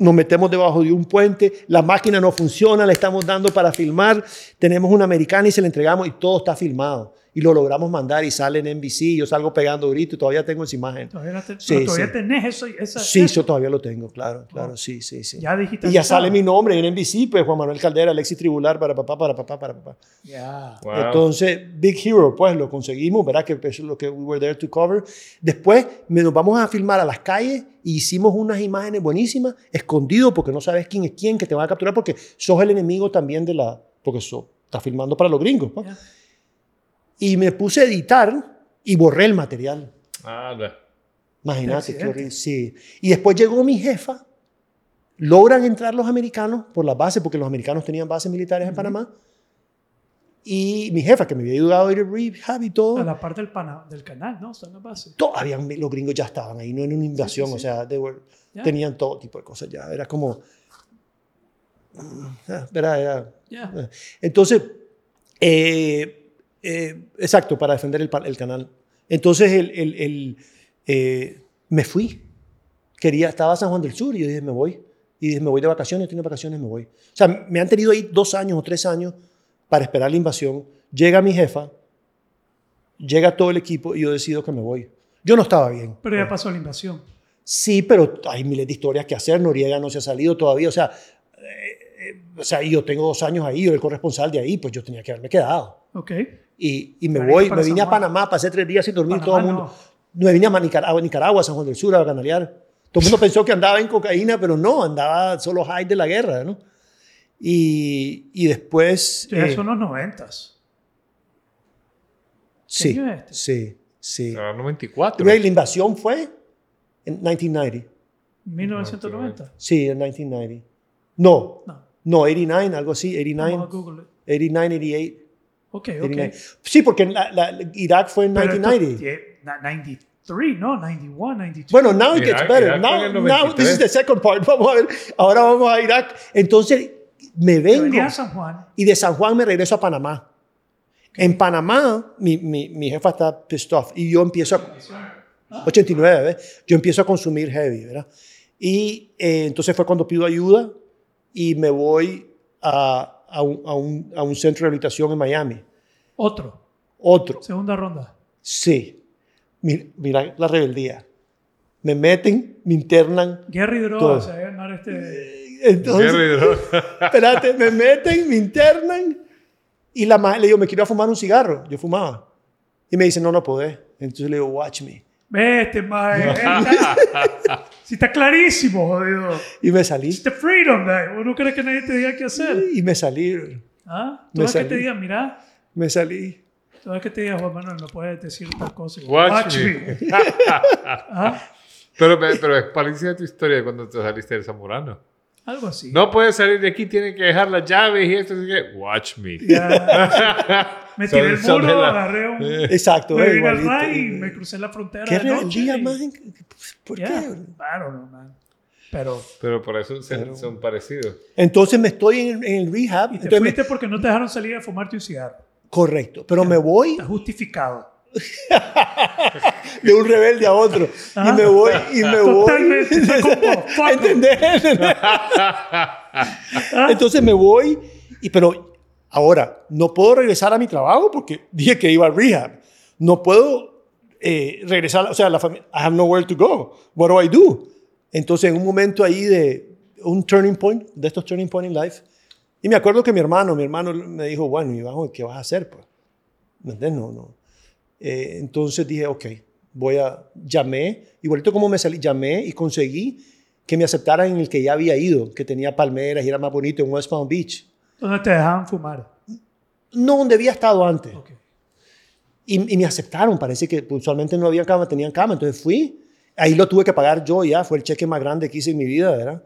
nos metemos debajo de un puente, la máquina no funciona, le estamos dando para filmar, tenemos una americana y se la entregamos y todo está filmado. Y lo logramos mandar y sale en NBC, yo salgo pegando grito y todavía tengo esa imagen. Todavía, no te- Sí, todavía sí. tenés eso. Esa, Sí, eso. yo todavía lo tengo, claro, claro, sí, sí, sí. Ya Y digitalizado. ya sale mi nombre en NBC, pues Juan Manuel Caldera, Alexis Tribular, para papá, para papá, para papá. Ya. Wow. Entonces, Big Hero, pues lo conseguimos, ¿verdad? Que eso es lo que we were there to cover. Después me- nos vamos a filmar a las calles y hicimos unas imágenes buenísimas, escondido porque no sabes quién es quién, que te van a capturar porque sos el enemigo también de la... porque sos, estás filmando para los gringos. pues. Ya. Y me puse a editar y borré el material. Ah, ya. Imagínate, qué horrible. Sí. Y después llegó mi jefa. Logran entrar los americanos por la base, porque los americanos tenían bases militares en Panamá. Y mi jefa, que me había ayudado a ir al rehab y todo, A la parte del, pana- del canal, ¿no? Está en la base. todavía los gringos ya estaban ahí, no en una invasión, sí, sí. o sea, they were- Ya. tenían todo tipo de cosas ya. Era como. mm, ah, Era, era- Ya. entonces, eh, eh, exacto, para defender el, canal. Entonces, el, el- eh, me fui. Quería, estaba San Juan del Sur y yo dije, me voy. Y dije, me voy de vacaciones, tengo vacaciones, me voy. O sea, me han tenido ahí dos años o tres años para esperar la invasión. Llega mi jefa, llega todo el equipo y yo decido que me voy. Yo no estaba bien. Pero ya pasó la invasión. Sí, pero hay miles de historias que hacer. Noriega no se ha salido todavía. O sea, eh, eh, o sea, yo tengo dos años ahí, yo el corresponsal de ahí, pues yo tenía que haberme quedado. Ok. Y, y me voy, me vine San a. Panamá, pasé tres días sin dormir, Panamá todo el mundo. no. Me vine a Nicaragua, Nicaragua, San Juan del Sur, a canalear. Todo el mundo pensó que andaba en cocaína, pero no, andaba solo high de la guerra, ¿no? Y, y después... Ya eh, son los noventas. sí, este? sí, sí. Ah, 94. Güey, La invasión fue En 1990. 1990. Sí, en 1990. No, No. no, 89, algo así, Vamos a 89, Google. it. 89, 88. Ok, 89. ok. Sí, porque la- la- Irak fue en Pero esto- 1990. yeah, na- 93, no, 91, 92. Bueno, now it gets Irak- better. Irak Now, now this 93. is the second part. Vamos a ver. Ahora vamos a Irak. Entonces me vengo a San Juan. y de San Juan me regreso a Panamá. En Panamá mi, mi, mi jefa está pissed off y yo empiezo a 89, ¿ves? Yo empiezo a consumir heavy, ¿verdad? Y eh, entonces fue cuando pido ayuda y me voy a, a, un, a, un, a un centro de rehabilitación en Miami. Otro, Otro. segunda ronda. Sí. Mira, mira la rebeldía. Me meten, me internan. Guerra y Todo. drogas, ¿eh? No era este... Entonces, Qué ruido. espérate, me meten, me internan. Y la madre le digo, me quiero fumar un cigarro. Yo fumaba. Y me dice, no, no podés. Entonces le digo, watch me. Vete, mae. Si está clarísimo, jodido. Y me salí. It's the freedom, man. Uno cree que nadie te diga qué hacer. Y me salí. ¿Ah? Me Tú ves que salí. te digan, mira, Me salí. tú ves que te diga, Juan Manuel, no puedes decir tal cosa. Watch me. ¿Ah? Pero, pero es parecida tu historia de cuando te saliste del Zamorano. Algo así. No puedes salir de aquí, tiene que dejar las llaves y esto. así que, Watch me. Me tiré el muro, la- agarré un... Exacto. Me eh, vine al. RAI y me crucé la frontera ¿Qué rebeldía, y- man? ¿Por Ya, qué? Claro, no, man. Pero... Pero por eso se- Pero- son parecidos. Entonces me estoy en, en el rehab. Y te entonces me- fuiste porque no te dejaron salir a fumarte un cigarro. correcto. Pero me voy Está justificado. de un rebelde a otro. Ah. Y me voy, y me voy. Totalmente, 'em. ¿Entendés? Entonces me voy, y, pero ahora no puedo regresar a mi trabajo porque dije que iba al rehab. No puedo eh, regresar, o sea, la familia, I have nowhere to go. What do I do? Entonces en un momento ahí de un turning point, de estos turning point in life, y me acuerdo que mi hermano, mi hermano me dijo, bueno, y bajo, ¿qué vas a hacer? Pues? ¿Me entiendes? No, no. Eh, entonces dije, ok, voy a, llamé, igualito como me salí, llamé y conseguí que me aceptaran en el que ya había ido, que tenía palmeras y era más bonito en West Palm Beach. Donde te dejaban fumar. No donde había estado antes. Y, y me aceptaron, parece que usualmente no había cama, tenían cama, entonces fui. Ahí lo tuve que pagar yo ya, fue el cheque más grande que hice en mi vida, ¿verdad?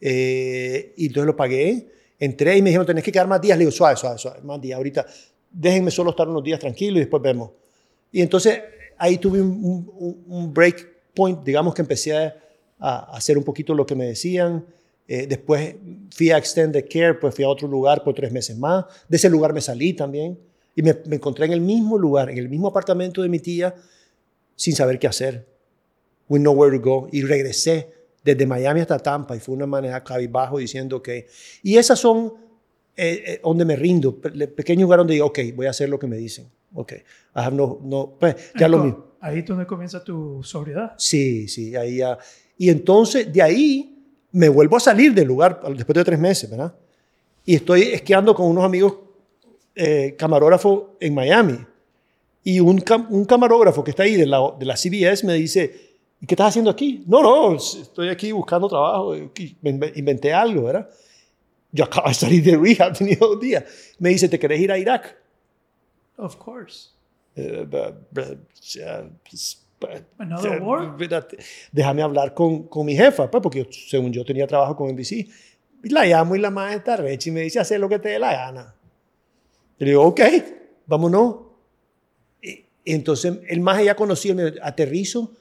Eh, y entonces lo pagué, entré y me dijeron, tenés que quedar más días. Le digo, suave, suave, suave, más días. Ahorita déjenme solo estar unos días tranquilo y después vemos. Y entonces ahí tuve un, un, un break point, digamos que empecé a, a hacer un poquito lo que me decían. Eh, después fui a Extended Care, pues fui a otro lugar por tres meses más. De ese lugar me salí también. Y me, me encontré en el mismo lugar, en el mismo apartamento de mi tía, sin saber qué hacer. With nowhere to go. Y regresé desde Miami hasta Tampa y fue una manera cabizbajo diciendo que... Y esas son eh, eh, donde me rindo, pe- pequeños lugares donde digo, ok, voy a hacer lo que me dicen. Ok, I have no, no, pues, ya Ahí lo mismo. Ahí es donde comienza tu sobriedad. Sí, sí, ahí ya. Y entonces de ahí me vuelvo a salir del lugar después de tres meses, ¿verdad? Y estoy esquiando con unos amigos eh, camarógrafos en Miami. Y un, cam- un camarógrafo que está ahí de la, de la CBS me dice, ¿y qué estás haciendo aquí? No, no, estoy aquí buscando trabajo. inventé algo, ¿verdad? Yo acabo de salir de rehab, tenía dos días. Me dice, ¿te querés ir a Irak? Of course. Eh, b- Another war? Déjame hablar con, con mi jefa, pues, porque según yo tenía trabajo con NBC. Y la llamo y la madre está recha y me dice, haz lo que te dé la gana. Y le digo, ok, vámonos. Y, entonces el más ya conocido, me aterrizo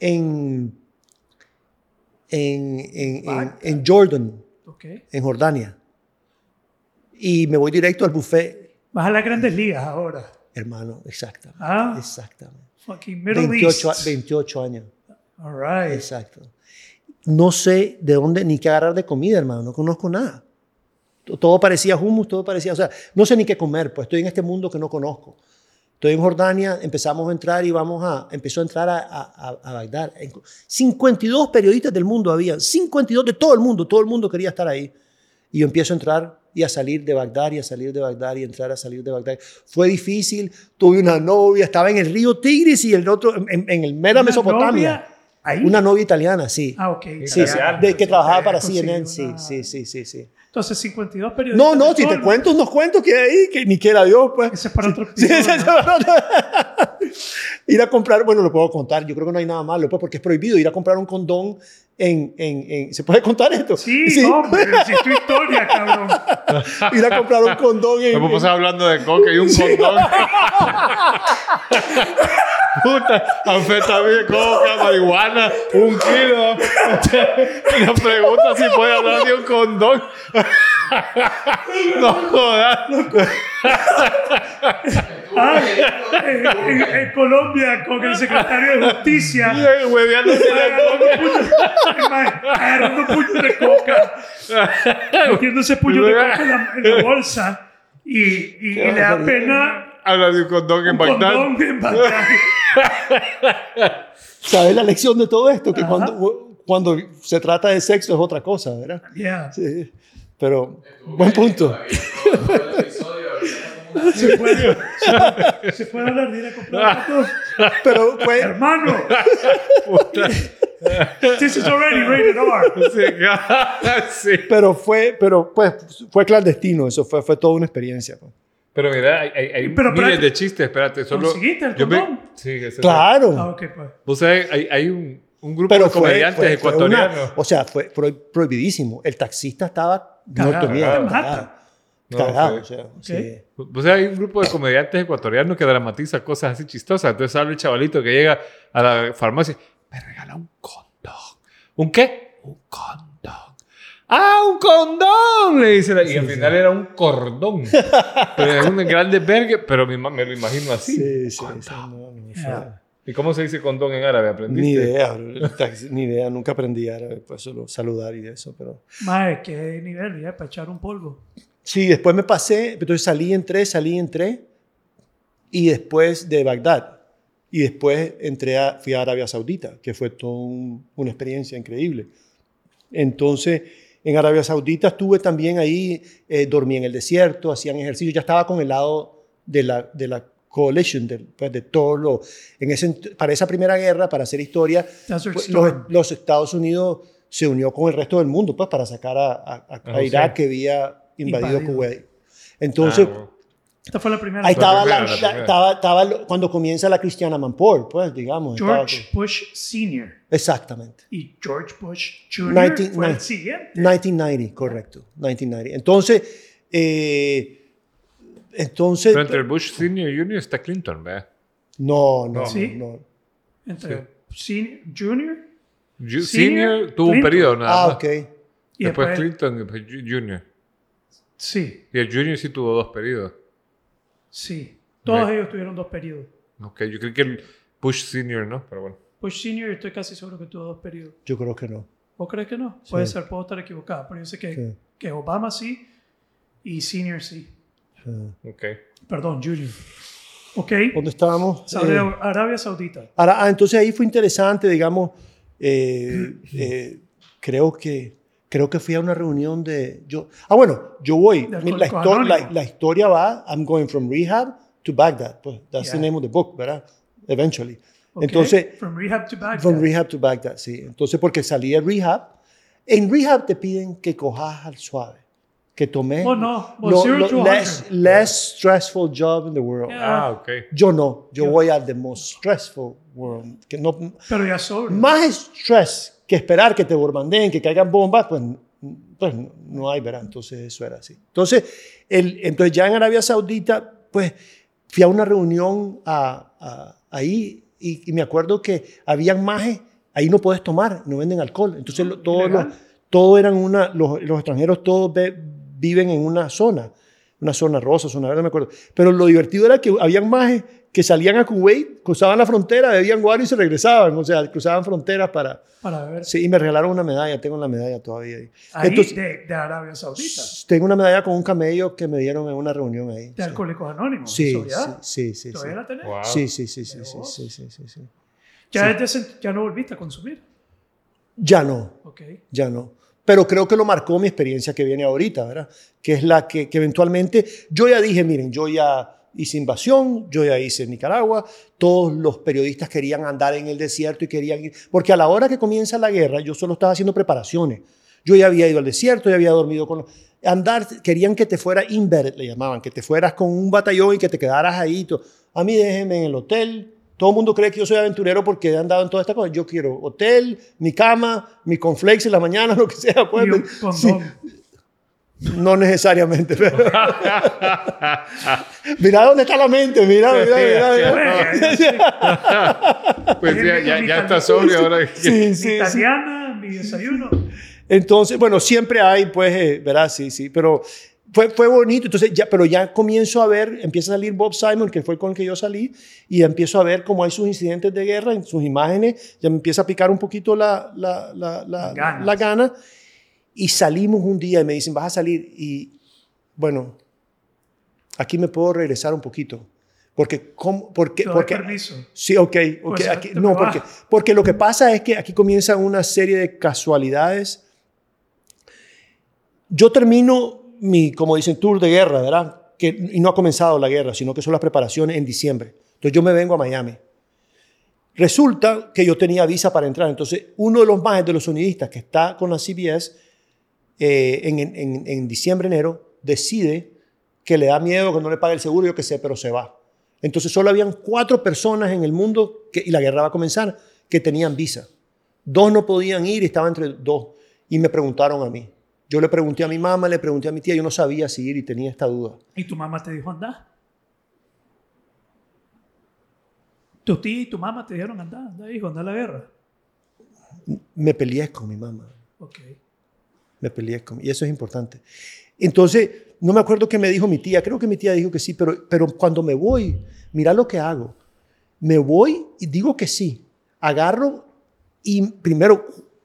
en, en, en, en, en Jordan, Ok. en Jordania. Y me voy directo al buffet, Vas a las grandes ligas ahora. hermano, exactamente. Ah. Exactamente. Fucking Middle 28, a- East. 28 años. All right. Exacto. No sé de dónde ni qué agarrar de comida, hermano. No conozco nada. To- Todo parecía hummus, todo parecía. O sea, no sé ni qué comer, pues estoy en este mundo que no conozco. Estoy en Jordania, empezamos a entrar y vamos a. Empezó a entrar a, a, a- Bagdad. En- 52 periodistas del mundo había, 52 de todo el mundo, todo el mundo quería estar ahí. Y yo empiezo a entrar y a salir de Bagdad y a salir de Bagdad y entrar a salir de Bagdad. Fue difícil, tuve una novia, estaba en el río Tigris y el otro, en, en el mera ¿Una Mesopotamia. novia ahí? Una novia italiana, sí. Ah, ok. Sí, sí, Italiana. de que trabajaba para CNN, sí, una- sí, sí, sí, sí. Entonces, 52 periodistas. No, no, si te cuento unos cuentos que hay ahí, que ni quiera Dios, pues. Ese es para otro Sí, episodio, ese es ¿no? para otro. ir a comprar, bueno, lo puedo contar, yo creo que no hay nada malo, pues, porque es prohibido ir a comprar un condón en, en, en- ¿se puede contar esto? Sí, no, hombre, si es tu historia, cabrón. ir a comprar un condón en, Vamos a pasar hablando de coca y un condón. Puta, anfetamina, coca, marihuana, un kilo. Y nos pregunta si puede hablar de un condón. No jodas. Ah, en, en- en Colombia, con el secretario de Justicia, agarrando coca. puños, agarrando puños de coca, metiéndose puños de coca en la, en la bolsa y, y- y le da pena Habla de un condón en Bagdad. condón en Bagdad. ¿Sabes la lección de todo esto? Que cuando, cuando se trata de sexo es otra cosa, ¿verdad? Yeah. Sí, pero, buen punto. Se puede, se, se puede hablar de ir a comprar fotos. Pero fue, Hermano, this is already rated R. Sí, sí. pero fue, pero pues, fue clandestino, eso fue, fue toda una experiencia. pues. Pero mira, hay, hay, hay Pero miles espérate. de chistes, espérate. Solo, ¿Conseguiste el yo me- condón? Sí, ese- Claro. Ah, ok, pues. Vos sabés, hay, hay un, un grupo Pero de fue, comediantes fue- fue una- ecuatorianos. o sea, fue pro- prohibidísimo. El taxista estaba Cagado, muerto de miedo, cagado. cagado. No, Cagado, fue- o sea, sí. O sea, hay un grupo de comediantes ecuatorianos que dramatiza cosas así chistosas. Entonces habla el chavalito que llega a la farmacia. Me regala un condón. ¿Un qué? Un condón. ¡Ah, un condón! Le dice. la- y al final era un cordón. pero es un grande vergue. Pero me, me lo imagino así. Sí, sí, Condón. sí, no, fue- Yeah. ¿Y cómo se dice condón en árabe? ¿Aprendiste? Ni idea, ni idea, nunca aprendí árabe, pues solo saludar y eso, pero... Mae, qué nivel, ya, para echar un polvo. Sí, después me pasé, entonces salí, entré, salí, entré, y después de Bagdad, y después entré a, fui a Arabia Saudita, que fue toda un- una experiencia increíble. Entonces, en Arabia Saudita estuve también ahí, eh, dormí en el desierto, hacían ejercicio, ya estaba con el lado de la, de la coalition, de, pues, de todo lo... En ese, para esa primera guerra, para hacer historia, pues, los, Estados Unidos se unió con el resto del mundo pues, para sacar a, a- a- a Ah, Irak que había invadido, Invadido. Kuwait. Entonces, Ah, bueno. Esta fue la primera. ahí estaba, primera, la- la la- primera. estaba, estaba cuando comienza la Cristiana Manpower, pues, digamos. George Bush Sr. exactamente. y George Bush Jr. 19 fue el siguiente. 1990, correcto. 1990. Entonces, eh, entonces... Pero entre el Bush Senior y Junior está Clinton, ¿verdad? No, no, Sí. no. Entre senior, Junior Ju- Senior, Senior tuvo un Clinton. periodo nada Ah, más. ok. y Después después, Clinton y después Ju- Junior. Sí, Y el Junior sí tuvo dos periodos. Sí. Todos Right. ellos tuvieron dos periodos. Ok, yo creo que el Bush Senior, ¿no? Pero bueno. Bush Senior estoy casi seguro que tuvo dos periodos. Yo creo que no. ¿Vos crees que no? Puede Sí. ser, puedo estar equivocado, pero yo sé que, Sí. que Obama sí y Senior sí. Ah. Ok. Perdón, Junior. Ok. ¿Dónde estábamos? Saudi- Eh, Arabia Saudita. Ahora, ah, entonces ahí fue interesante, digamos, eh, eh, creo que creo que fui a una reunión de yo. Ah, bueno, yo voy. La, historia va. I'm going from rehab to Baghdad. Pues, that's the Yeah. name of the book, ¿verdad? Eventually. Ok. Entonces, From rehab to Baghdad. from rehab to Baghdad, sí. Entonces, porque salí de rehab. En rehab te piden que cojas al suave, que tomes Oh, no. Well, lo- zero lo to less, 100. less stressful job in the world. Yeah. Ah, ok. Yo no, yo Yo- voy al the most stressful world. Que no, Pero ya sobre. más estrés que esperar que te bombardeen, que caigan bombas, pues, pues no hay, ¿verdad? Entonces eso era así. Entonces, el, entonces ya en Arabia Saudita, pues fui a una reunión a- a- ahí y, y me acuerdo que habían majes, ahí no puedes tomar, no venden alcohol. Entonces los, ilegal. todos eran una, los, los extranjeros todos ve- viven en una zona, una zona rosa, zona verde, no me acuerdo. Pero lo divertido era que habían majes que salían a Kuwait, cruzaban la frontera, bebían guaro y se regresaban. O sea, cruzaban fronteras para... Para ver. Sí, y me regalaron una medalla, tengo la medalla todavía ahí. Ahí Entonces, de, de Arabia Saudita. tengo una medalla con un camello que me dieron en una reunión ahí. De sí. Alcohólicos Anónimos. Sí, sí, ¿Sobriedad? sí, sí, sí. ¿Todavía la tenés? Wow. Sí, sí, sí, sí, ¿De sí, sí, sí, sí, sí. Ya, Sí. desde ya no volviste a consumir. Ya no, Ok. ya no. Pero creo que lo marcó mi experiencia que viene ahorita, ¿verdad? Que es la que, eventualmente yo ya dije, miren, yo ya hice invasión, yo ya hice Nicaragua, todos los periodistas querían andar en el desierto y querían ir, porque a la hora que comienza la guerra yo solo estaba haciendo preparaciones. Yo ya había ido al desierto, ya había dormido con andar, querían que te fuera embedded, le llamaban, que te fueras con un batallón y que te quedaras ahí. A mí déjenme en el hotel. Todo el mundo cree que yo soy aventurero porque he andado en todas estas cosas. Yo quiero hotel, mi cama, mi conflex en la mañana, lo que sea. pues. Y un Sí, no necesariamente, pero... mira dónde está la mente, mira, mira, mira. mira. Pues ya, ya, ya está sobrio ahora. Sí, Mi sí, sí. italiana, mi desayuno. Entonces, bueno, siempre hay, pues, eh, ¿verdad? Sí, sí, pero fue, fue bonito. Entonces, ya, pero ya comienzo a ver, empieza a salir Bob Simon, que fue con el que yo salí, y empiezo a ver cómo hay sus incidentes de guerra, en sus imágenes, ya me empieza a picar un poquito la, la, la, la, la gana. Y salimos un día y me dicen, vas a salir. Y bueno, aquí me puedo regresar un poquito. Porque, ¿cómo? porque, porque permiso. Sí, ok. ok, Pues, aquí- no, porque, porque lo que pasa es que aquí comienza una serie de casualidades. Yo termino mi, como dicen, tour de guerra, ¿verdad? Que, y no ha comenzado la guerra, sino que son las preparaciones en diciembre. Entonces yo me vengo a Miami. Resulta que yo tenía visa para entrar. Entonces uno de los más de los sonidistas que está con la CBS eh, en, en, en diciembre, enero, decide que le da miedo, que no le pague el seguro, yo qué sé, pero se va. Entonces solo habían cuatro personas en el mundo, y la guerra va a comenzar, que tenían visa. Dos no podían ir y estaba entre dos. Y me preguntaron a mí. Yo le pregunté a mi mamá, le pregunté a mi tía, yo no sabía si ir y tenía esta duda. Y tu mamá te dijo, anda. Tu tía y tu mamá te dijeron, anda, anda, hijo, anda a la guerra. Me peleé con mi mamá. Ok. Me peleé con Y eso es importante. Entonces, no me acuerdo qué me dijo mi tía. Creo que mi tía dijo que sí, pero, pero cuando me voy, mira lo que hago. Me voy y digo que sí. Agarro y primero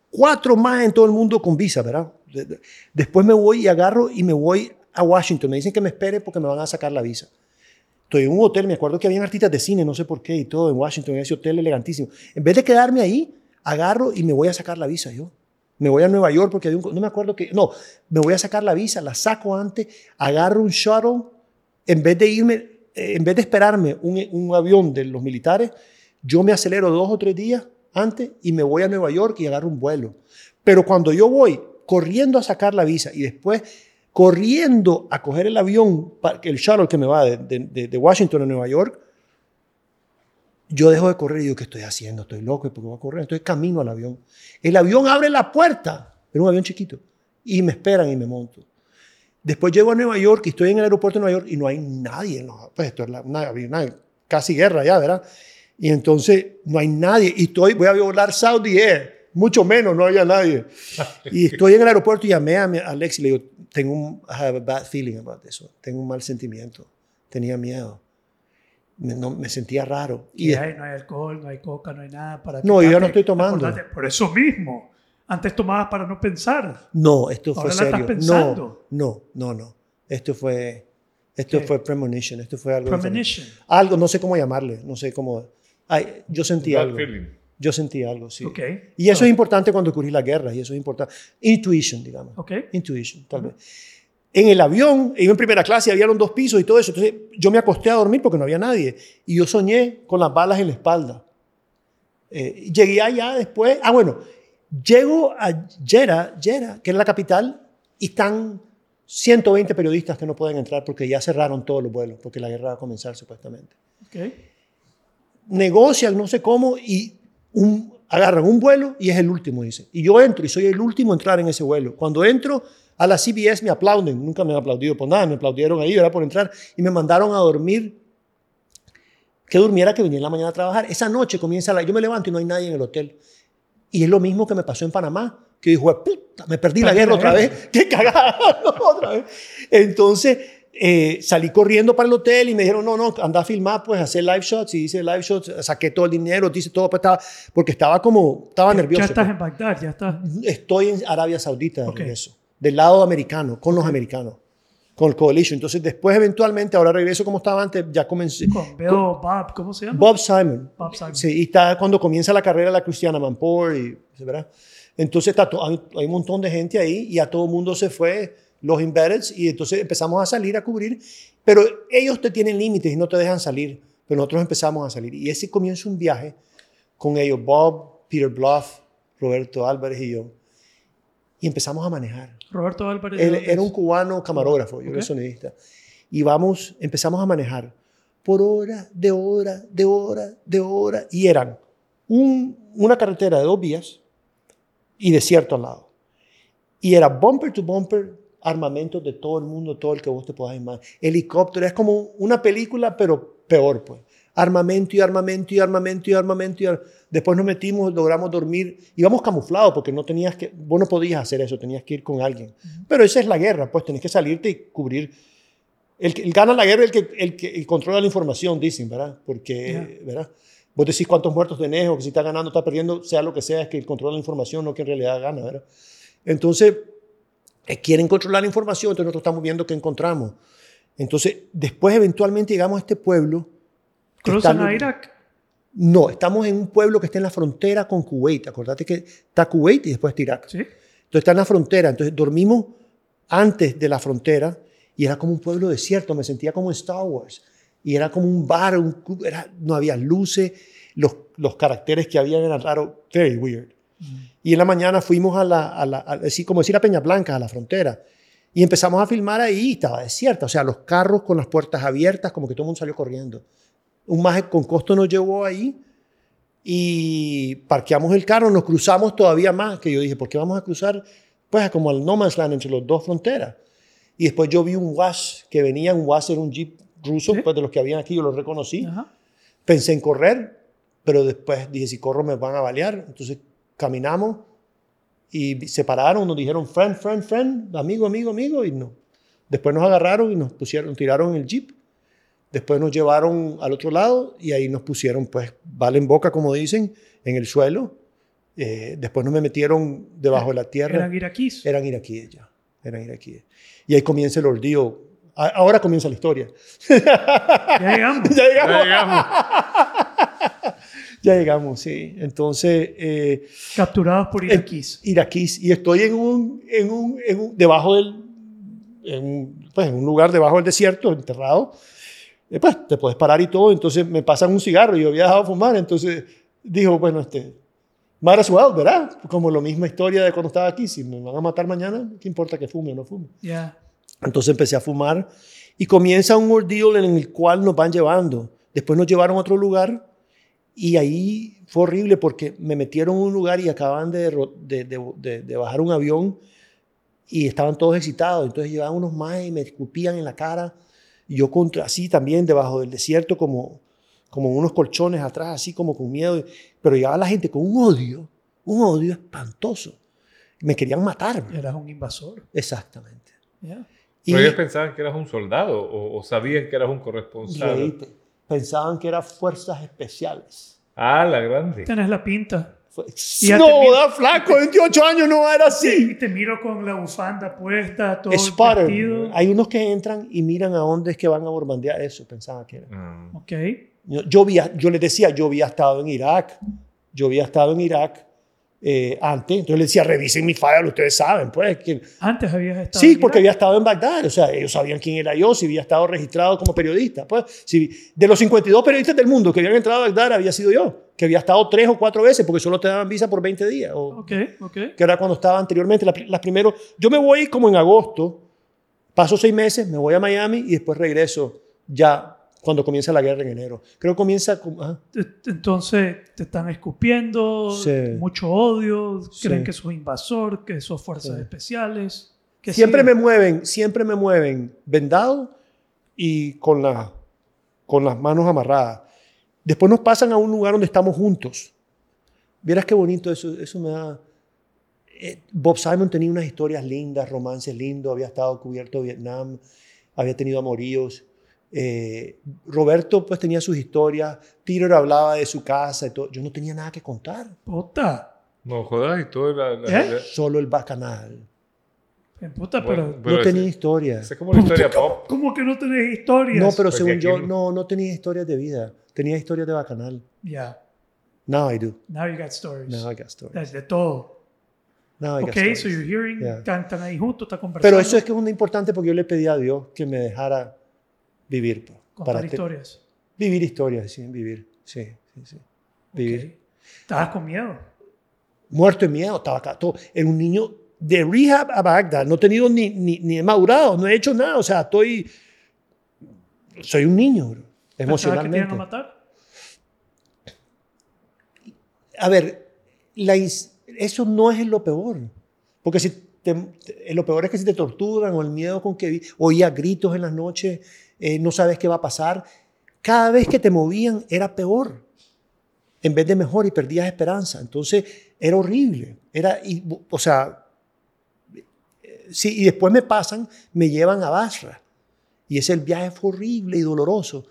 cuatro más en todo el mundo con visa, ¿verdad? De- de- Después me voy y agarro y me voy a Washington. Me dicen que me espere porque me van a sacar la visa. Estoy en un hotel, me acuerdo que habían artistas de cine, no sé por qué, y todo en Washington, en ese hotel elegantísimo. En vez de quedarme ahí, agarro y me voy a sacar la visa yo. Me voy a Nueva York porque había no me acuerdo que, no, me voy a sacar la visa, la saco antes, agarro un shuttle, en vez de irme, eh, en vez de esperarme un, un avión de los militares, yo me acelero dos o tres días antes y me voy a Nueva York y agarro un vuelo. Pero cuando yo voy corriendo a sacar la visa y después corriendo a coger el avión, el shuttle que me va de, Washington a Nueva York, yo dejo de correr y digo, ¿qué estoy haciendo? Estoy loco, ¿por qué voy a correr? Entonces camino al avión. El avión abre la puerta, era un avión chiquito, y me esperan y me monto. Después llego a Nueva York y estoy en el aeropuerto de Nueva York y no hay nadie. No, pues esto es casi guerra ya, ¿verdad? Y entonces no hay nadie. Y estoy, voy a volar Saudi Air, mucho menos, no había nadie. Y estoy en el aeropuerto y llamé a, mi- a Alex y le digo, tengo un, I have a bad feeling about eso. Tengo un mal sentimiento. Tenía miedo. Me, no, me sentía raro. Y Y hay, no hay alcohol, no hay coca, no hay nada para No, yo ya no estoy tomando. Por eso mismo. Antes tomabas para no pensar. No, esto fue Ahora estás serio. No, no, no, no. Esto fue, esto ¿Qué? fue premonition. Esto fue algo. Premonition. Algo, no sé cómo llamarle, no sé cómo. Ay, yo sentí algo. feeling. Yo sentí algo, sí. Ok. Y eso es importante cuando ocurrir la guerra, y eso es importante. Intuition, digamos. Ok. Intuition, tal vez. En el avión, iba en primera clase, había dos pisos y todo eso. Entonces yo me acosté a dormir porque no había nadie. Y yo soñé con las balas en la espalda. Eh, llegué allá después. Ah, bueno, llego a Jeddah, Jeddah, que es la capital, y están 120 periodistas que no pueden entrar porque ya cerraron todos los vuelos, porque la guerra va a comenzar supuestamente. Ok. Negocian, no sé cómo, y un, agarran un vuelo y es el último, dice. Y yo entro y soy el último a entrar en ese vuelo. Cuando entro a la CBS me aplauden, nunca me han aplaudido por nada, me aplaudieron ahí, era por entrar, y me mandaron a dormir, que durmiera, que viniera en la mañana a trabajar. Esa noche comienza la, yo me levanto y no hay nadie en el hotel. Y es lo mismo que me pasó en Panamá, que dijo, puta, me perdí la guerra otra guerra". vez, qué cagada, otra vez. Entonces, eh, salí corriendo para el hotel y me dijeron, no, no, anda a filmar, pues, hacer live shots. Y hice live shots, saqué todo el dinero, hice todo, pues, estaba, porque estaba como, estaba nervioso. Ya estás pues. en Bagdad, ya estás. Estoy en Arabia Saudita de Ok. regreso, del lado americano, con los americanos, con el Coalition. Entonces, después, eventualmente, ahora regreso como estaba antes, ya comencé. Con Bob, ¿cómo se llama? Bob Simon. Bob Simon. Sí, y está cuando comienza la carrera de la Cristiana Manpower, y, ¿verdad? Entonces está hay, hay un montón de gente ahí y a todo el mundo se fue, los embeddeds, y entonces empezamos a salir a cubrir, pero ellos te tienen límites y no te dejan salir, pero nosotros empezamos a salir. Y ese comienza un viaje con ellos, Bob, Peter Bluff, Roberto Álvarez y yo. y empezamos a manejar. Roberto Álvarez. Él ¿de dónde era un cubano camarógrafo, yo era sonidista. Y vamos, empezamos a manejar por hora, de hora, de hora, de hora. Y eran un- una carretera de dos vías y desierto al lado. Y era bumper to bumper, armamentos de todo el mundo, todo el que vos te puedas imaginar. Helicóptero, es como una película, pero peor, pues. Armamento y armamento y armamento y armamento. Y ar- Después nos metimos, logramos dormir. Íbamos camuflados porque no tenías que, vos no podías hacer eso, tenías que ir con alguien. Pero esa es la guerra, pues tenés que salirte y cubrir. El que el gana la guerra es el que, el que el controla la información, dicen, ¿verdad? Porque, ¿verdad? Vos decís cuántos muertos tenés o que si está ganando, está perdiendo, sea lo que sea, es que el controla la información, no que en realidad gana, ¿verdad? Entonces, quieren controlar la información, entonces nosotros estamos viendo qué encontramos. Entonces, después eventualmente llegamos a este pueblo. Cruzan a Irak. No, estamos en un pueblo que está en la frontera con Kuwait. Acordate que está Kuwait y después está Irak. Sí. Entonces está en la frontera. Entonces dormimos antes de la frontera y era como un pueblo desierto. Me sentía como en Star Wars. Y era como un bar, un club, era- no había luces. Los, los caracteres que habían eran raros. Very weird. Y en la mañana fuimos a la, a la- a- así como decir a Peña Blanca, a la frontera. Y empezamos a filmar ahí, estaba desierta. O sea, los carros con las puertas abiertas, como que todo el mundo salió corriendo. Un maje con costo nos llevó ahí y parqueamos el carro, nos cruzamos todavía más, que yo dije, ¿por qué vamos a cruzar? Pues como al No Man's Land entre las dos fronteras. Y después yo vi un WASH que venía, un WASH era un jeep ruso, Sí. pues de los que habían aquí, yo lo reconocí. Ajá. Pensé en correr, pero después dije, si corro me van a balear. Entonces caminamos y se pararon, nos dijeron, friend, friend, friend, amigo, amigo, amigo, y no. Después nos agarraron y nos pusieron, tiraron el jeep. Después nos llevaron al otro lado y ahí nos pusieron, pues, bala en boca, como dicen, en el suelo. Eh, después nos me metieron debajo de la tierra. Eran iraquíes. Eran iraquíes ya, eran iraquíes. Y ahí comienza el. A- Ahora comienza la historia. Ya llegamos. ya llegamos. Ya llegamos. Ya llegamos, sí. Entonces, eh, Capturados por iraquíes. iraquíes. Y estoy en un, en un, en un- debajo del, en, pues, en un lugar debajo del desierto, enterrado. Eh, pues te puedes parar y todo. Entonces me pasan un cigarro y yo había dejado de fumar. Entonces dijo, bueno, este, might as well, ¿verdad? Como la misma historia de cuando estaba aquí. Si me van a matar mañana, ¿qué importa que fume o no fume? Ya. Entonces empecé a fumar y comienza un ordeal en el cual nos van llevando. Después nos llevaron a otro lugar y ahí fue horrible porque me metieron en un lugar y acaban de, ro- de, de- de- de bajar un avión y estaban todos excitados. Entonces llevaban unos más y me escupían en la cara. Y yo contra, así también debajo del desierto como, como unos colchones atrás, así como con miedo. Pero llegaba la gente con un odio, un odio espantoso. Me querían matar. Eras un invasor. Exactamente. Ya. Y Pero ellos pensaban que eras un soldado o, o sabían que eras un corresponsal. reíte. Pensaban que eran fuerzas especiales. Ah, la grande. Tenés la pinta. Ya no, miro- da flaco, 28 años no era Y así. te miro con la bufanda puesta, todo vestido. Hay unos que entran y miran a dónde es que van a bombardear eso, pensaban que era. Mm. Ok. Yo, yo, había- yo les decía, yo había estado en Irak, yo había estado en Irak eh, antes, entonces les decía, revisen mi file, ustedes saben, pues. Que, Antes habías estado. sí, porque Irak. había estado en Bagdad, o sea, ellos sabían quién era yo, si había estado registrado como periodista. Pues, si, de los 52 periodistas del mundo que habían entrado a Bagdad, había sido yo, que había estado tres o cuatro veces, porque solo te daban visa por 20 días. O, Ok, ok. que era cuando estaba anteriormente. Las primero, yo me voy como en agosto, paso seis meses, me voy a Miami y después regreso ya cuando comienza la guerra en enero. Creo que comienza... con- ah, Te- Entonces te están escupiendo, Sí. mucho odio, Sí. creen que sos invasor, que sos fuerzas Sí. especiales. que siempre sigue. me mueven, siempre me mueven vendado y con, la, con las manos amarradas. Después nos pasan a un lugar donde estamos juntos. Vieras qué bonito eso, eso me da... Eh, Bob Simon tenía unas historias lindas, romances lindos, había estado cubierto de Vietnam, había tenido amoríos. Eh, Roberto pues tenía sus historias, Peter hablaba de su casa y todo. Yo no tenía nada que contar, Puta, No jodas y todo. La, la- ¿Eh? la- solo el bacanal. eh, puta, Bueno, pero. Pero no ese- tenía historia. esa es como la historia pop. ¿Cómo que no tenés historias? No, pero Porque según yo, no- no, no tenía historias de vida. Tenía historias de bacanal. Ya, Now I do. now you got stories. Now I got stories. That's de todo. Now I got Ok, so you're hearing, Yeah. están, están ahí juntos, están conversando. Pero eso es que es muy importante porque yo le pedí a Dios que me dejara vivir. Contar para te- historias. vivir historias, sí, vivir. Sí, sí, sí. Vivir. Estabas con miedo. Muerto en miedo, estaba acá. Todo. Era un niño de rehab a Bagdad, no he tenido ni, ni, ni he madurado, no he hecho nada, o sea, estoy, soy un niño, bro, ¿Pensabas que te iban emocionalmente. a matar? A ver, la eso no es lo peor. Porque si te- te- lo peor es que si te torturan o el miedo con que oía gritos en las noches, eh, no sabes qué va a pasar. Cada vez que te movían era peor en vez de mejor y perdías esperanza. Entonces era horrible. Era, y, o sea, sí, y después me pasan, me llevan a Basra. Y ese el viaje fue horrible y doloroso.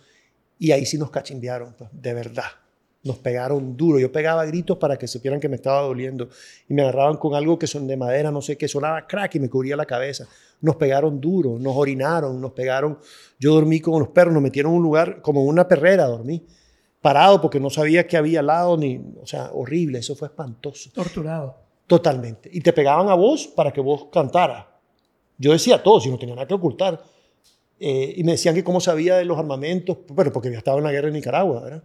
Y ahí sí nos cachimbearon, pues, de verdad. Nos pegaron duro. Yo pegaba gritos para que supieran que me estaba doliendo. Y me agarraban con algo que son de madera, no sé qué, sonaba crack y me cubría la cabeza. Nos pegaron duro, nos orinaron, nos pegaron. Yo dormí con los perros, nos metieron en un lugar, como una perrera dormí. Parado porque no sabía qué había al lado, ni, o sea, horrible, eso fue espantoso. Torturado. Totalmente. Y te pegaban a vos para que vos cantaras. Yo decía todo, si no tenía nada que ocultar. Eh, y me decían que cómo sabía de los armamentos, bueno, porque había estado en la guerra en Nicaragua, ¿verdad?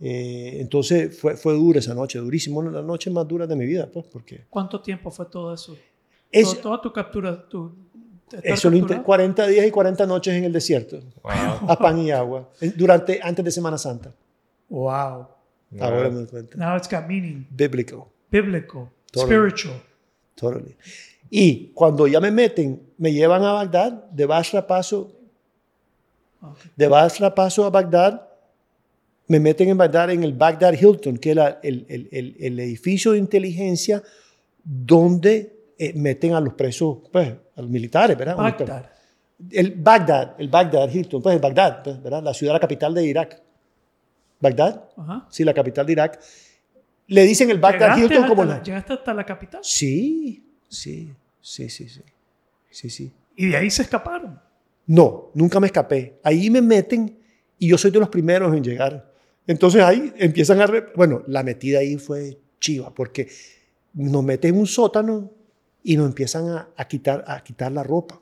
Eh, entonces fue, fue dura esa noche, durísimo, una de las noches más duras de mi vida, pues, porque ¿Cuánto tiempo fue todo eso? es, Todo- toda tu captura, tu, eso lo inter- capturado? 40 días y 40 noches en el desierto, Wow. a pan y agua, durante, antes de Semana Santa. Wow. Ahora me doy cuenta. Now it's got meaning. Biblical. Biblical. Totally. Spiritual. Totally. Y cuando ya me meten, me llevan a Bagdad, de Basra paso, de Basra paso a Bagdad, me meten en Bagdad en el Bagdad Hilton, que era el, el- el- el edificio de inteligencia donde eh, meten a los presos, pues, a los militares, ¿verdad? Bagdad. El Bagdad, el Bagdad Hilton, pues el Bagdad, pues, ¿verdad? La ciudad, la capital de Irak. ¿Bagdad? Ajá. Sí, la capital de Irak. Le dicen el Bagdad ¿Llegaste Hilton hasta como la- la... ¿Llegaste hasta la capital? Sí, sí, sí, sí, sí. Sí, sí. Y de ahí se escaparon. No, nunca me escapé. Ahí me meten y yo soy de los primeros en llegar. Entonces ahí empiezan a... re- Bueno, la metida ahí fue chiva porque nos meten en un sótano y nos empiezan a, a quitar, a quitar la ropa.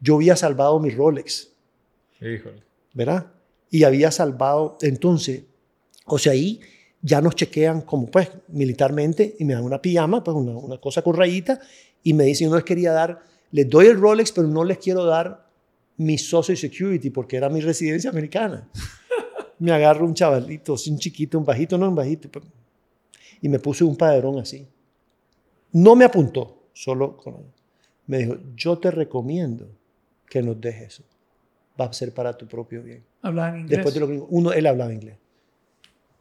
Yo había salvado mi Rolex, Híjole. ¿verdad? Y había salvado, entonces, o sea, ahí ya nos chequean como pues militarmente y me dan una pijama, pues una, una cosa con rayita y me dicen, yo no les quería dar, les doy el Rolex, pero no les quiero dar mi Social Security porque era mi residencia americana. me agarro un chavalito, un chiquito, un bajito, no un bajito, pero- y me puse un padrón así. No me apuntó, solo con... Me dijo, yo te recomiendo que nos dejes eso. Va a ser para tu propio bien. Hablaban inglés. Después de lo que uno, él hablaba inglés.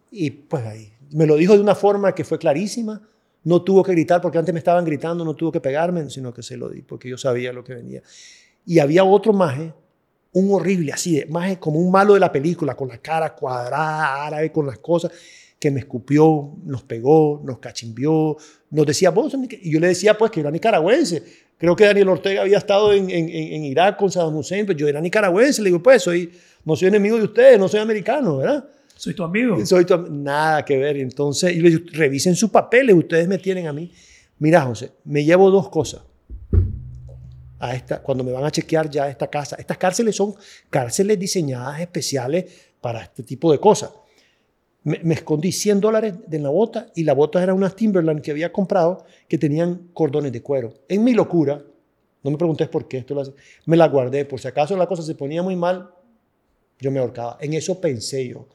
Y pues ahí, me lo dijo de una forma que fue clarísima. No tuvo que gritar porque antes me estaban gritando, no tuvo que pegarme, sino que se lo di porque yo sabía lo que venía. Y había otro maje, un horrible así, de, maje como un malo de la película, con la cara cuadrada, árabe, con las cosas, que me escupió, nos pegó, nos cachimbió, nos decía, vos, sos nica-". y yo le decía pues que era nicaragüense. Creo que Daniel Ortega había estado en, en, en- en Irak con Saddam Hussein, pero yo era nicaragüense. Le digo, pues, soy, no soy enemigo de ustedes, no soy americano, ¿verdad? Soy tu amigo. Soy tu nada que ver. Entonces, y le digo, revisen sus papeles, ustedes me tienen a mí. Mira, José, me llevo dos cosas. A esta, cuando me van a chequear ya esta casa. Estas cárceles son cárceles diseñadas especiales para este tipo de cosas. Me, me escondí 100 dólares de la bota y la bota era unas Timberland que había comprado que tenían cordones de cuero. En mi locura, no me preguntes por qué, esto lo hace, me la guardé. Por si acaso la cosa se ponía muy mal, yo me ahorcaba. En eso pensé yo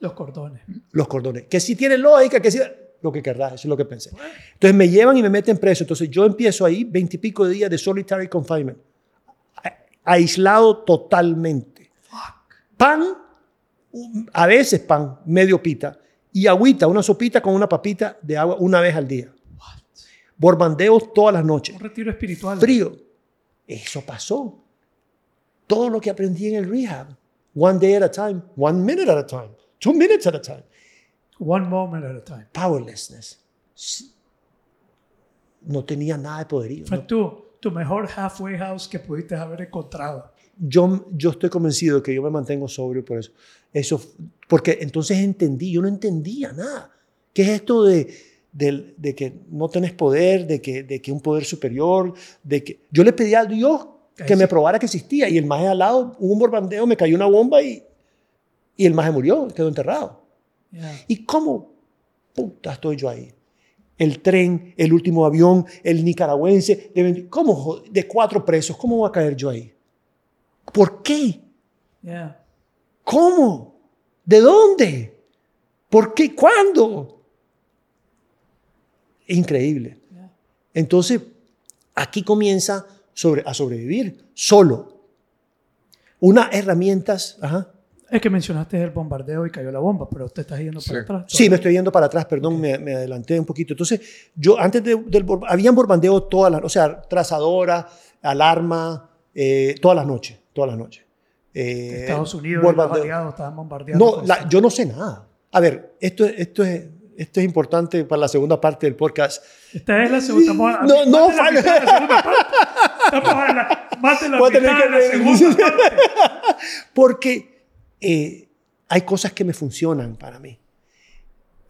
Los cordones. los cordones. Que si tiene lógica, que si... Lo que querrás, eso es lo que pensé. Entonces me llevan y me meten preso. Entonces yo empiezo ahí veintipico de días de solitary confinement. A- Aislado totalmente. Pan, un- a veces pan, medio pita. Y agüita, una sopita con una papita de agua una vez al día. Borbandeos todas las noches. Un retiro espiritual. Frío. Eso pasó. Todo lo que aprendí en el rehab. One day at a time. One minute at a time. Two minutes at a time One moment at a time. powerlessness. No tenía nada de poderío. Fue ¿no? tu, tu mejor halfway house que pudiste haber encontrado. Yo, yo estoy convencido que yo me mantengo sobrio por eso. eso. Porque entonces entendí, yo no entendía nada. ¿Qué es esto de, de, de que no tenés poder, de que, de que un poder superior, de que... Yo le pedí a Dios que me probara que existía y el maje al lado, hubo un borbandeo, me cayó una bomba y, y el maje murió, quedó enterrado. Yeah. ¿Y cómo puta estoy yo ahí? el tren, el último avión, el nicaragüense, de, 20 ¿cómo, de cuatro presos, ¿cómo voy a caer yo ahí? ¿Por qué? Yeah. ¿Cómo? ¿De dónde? ¿Por qué? ¿Cuándo? Es increíble. Yeah. Entonces, aquí comienza sobre, a sobrevivir solo. Unas herramientas. Ajá. Es que mencionaste el bombardeo y cayó la bomba, pero te estás yendo Sí. para atrás. Sí, me estoy yendo para atrás, perdón, me, me adelanté un poquito. Entonces, yo antes de- del habían bombardeo todas las, o sea, trazadora, alarma, eh, todas las noches, todas las noches. Eh, Estados Unidos y los aliados estaban bombardeando. No, la- yo no sé nada. A ver, esto, esto, es, esto es importante para la segunda parte del podcast. Esta es la segunda. a- No, no, la mitad de la segunda parte. Estamos la, más de la mitad de la segunda parte. Porque eh, hay cosas que me funcionan para mí.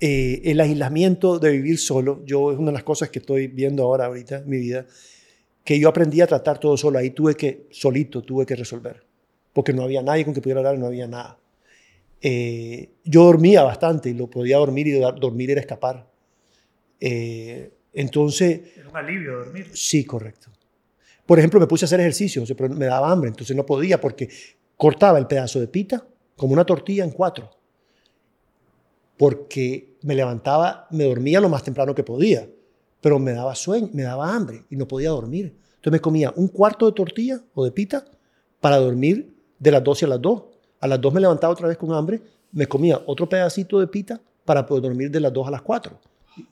Eh, el aislamiento de vivir solo, yo es una de las cosas que estoy viendo ahora, ahorita en mi vida, que yo aprendí a tratar todo solo. Ahí tuve que, solito, tuve que resolver. Porque no había nadie con que pudiera hablar, no había nada. Eh, yo dormía bastante y lo podía dormir y do- dormir era escapar. Eh, entonces, Era un alivio dormir. Sí, correcto. Por ejemplo, me puse a hacer ejercicio, pero me daba hambre, entonces no podía porque cortaba el pedazo de pita como una tortilla en cuatro. Porque me levantaba, me dormía lo más temprano que podía, pero me daba sueño, me daba hambre y no podía dormir. Entonces me comía un cuarto de tortilla o de pita para dormir de las 12 a las 2. A las 2 me levantaba otra vez con hambre, me comía otro pedacito de pita para poder dormir de las 2 a las 4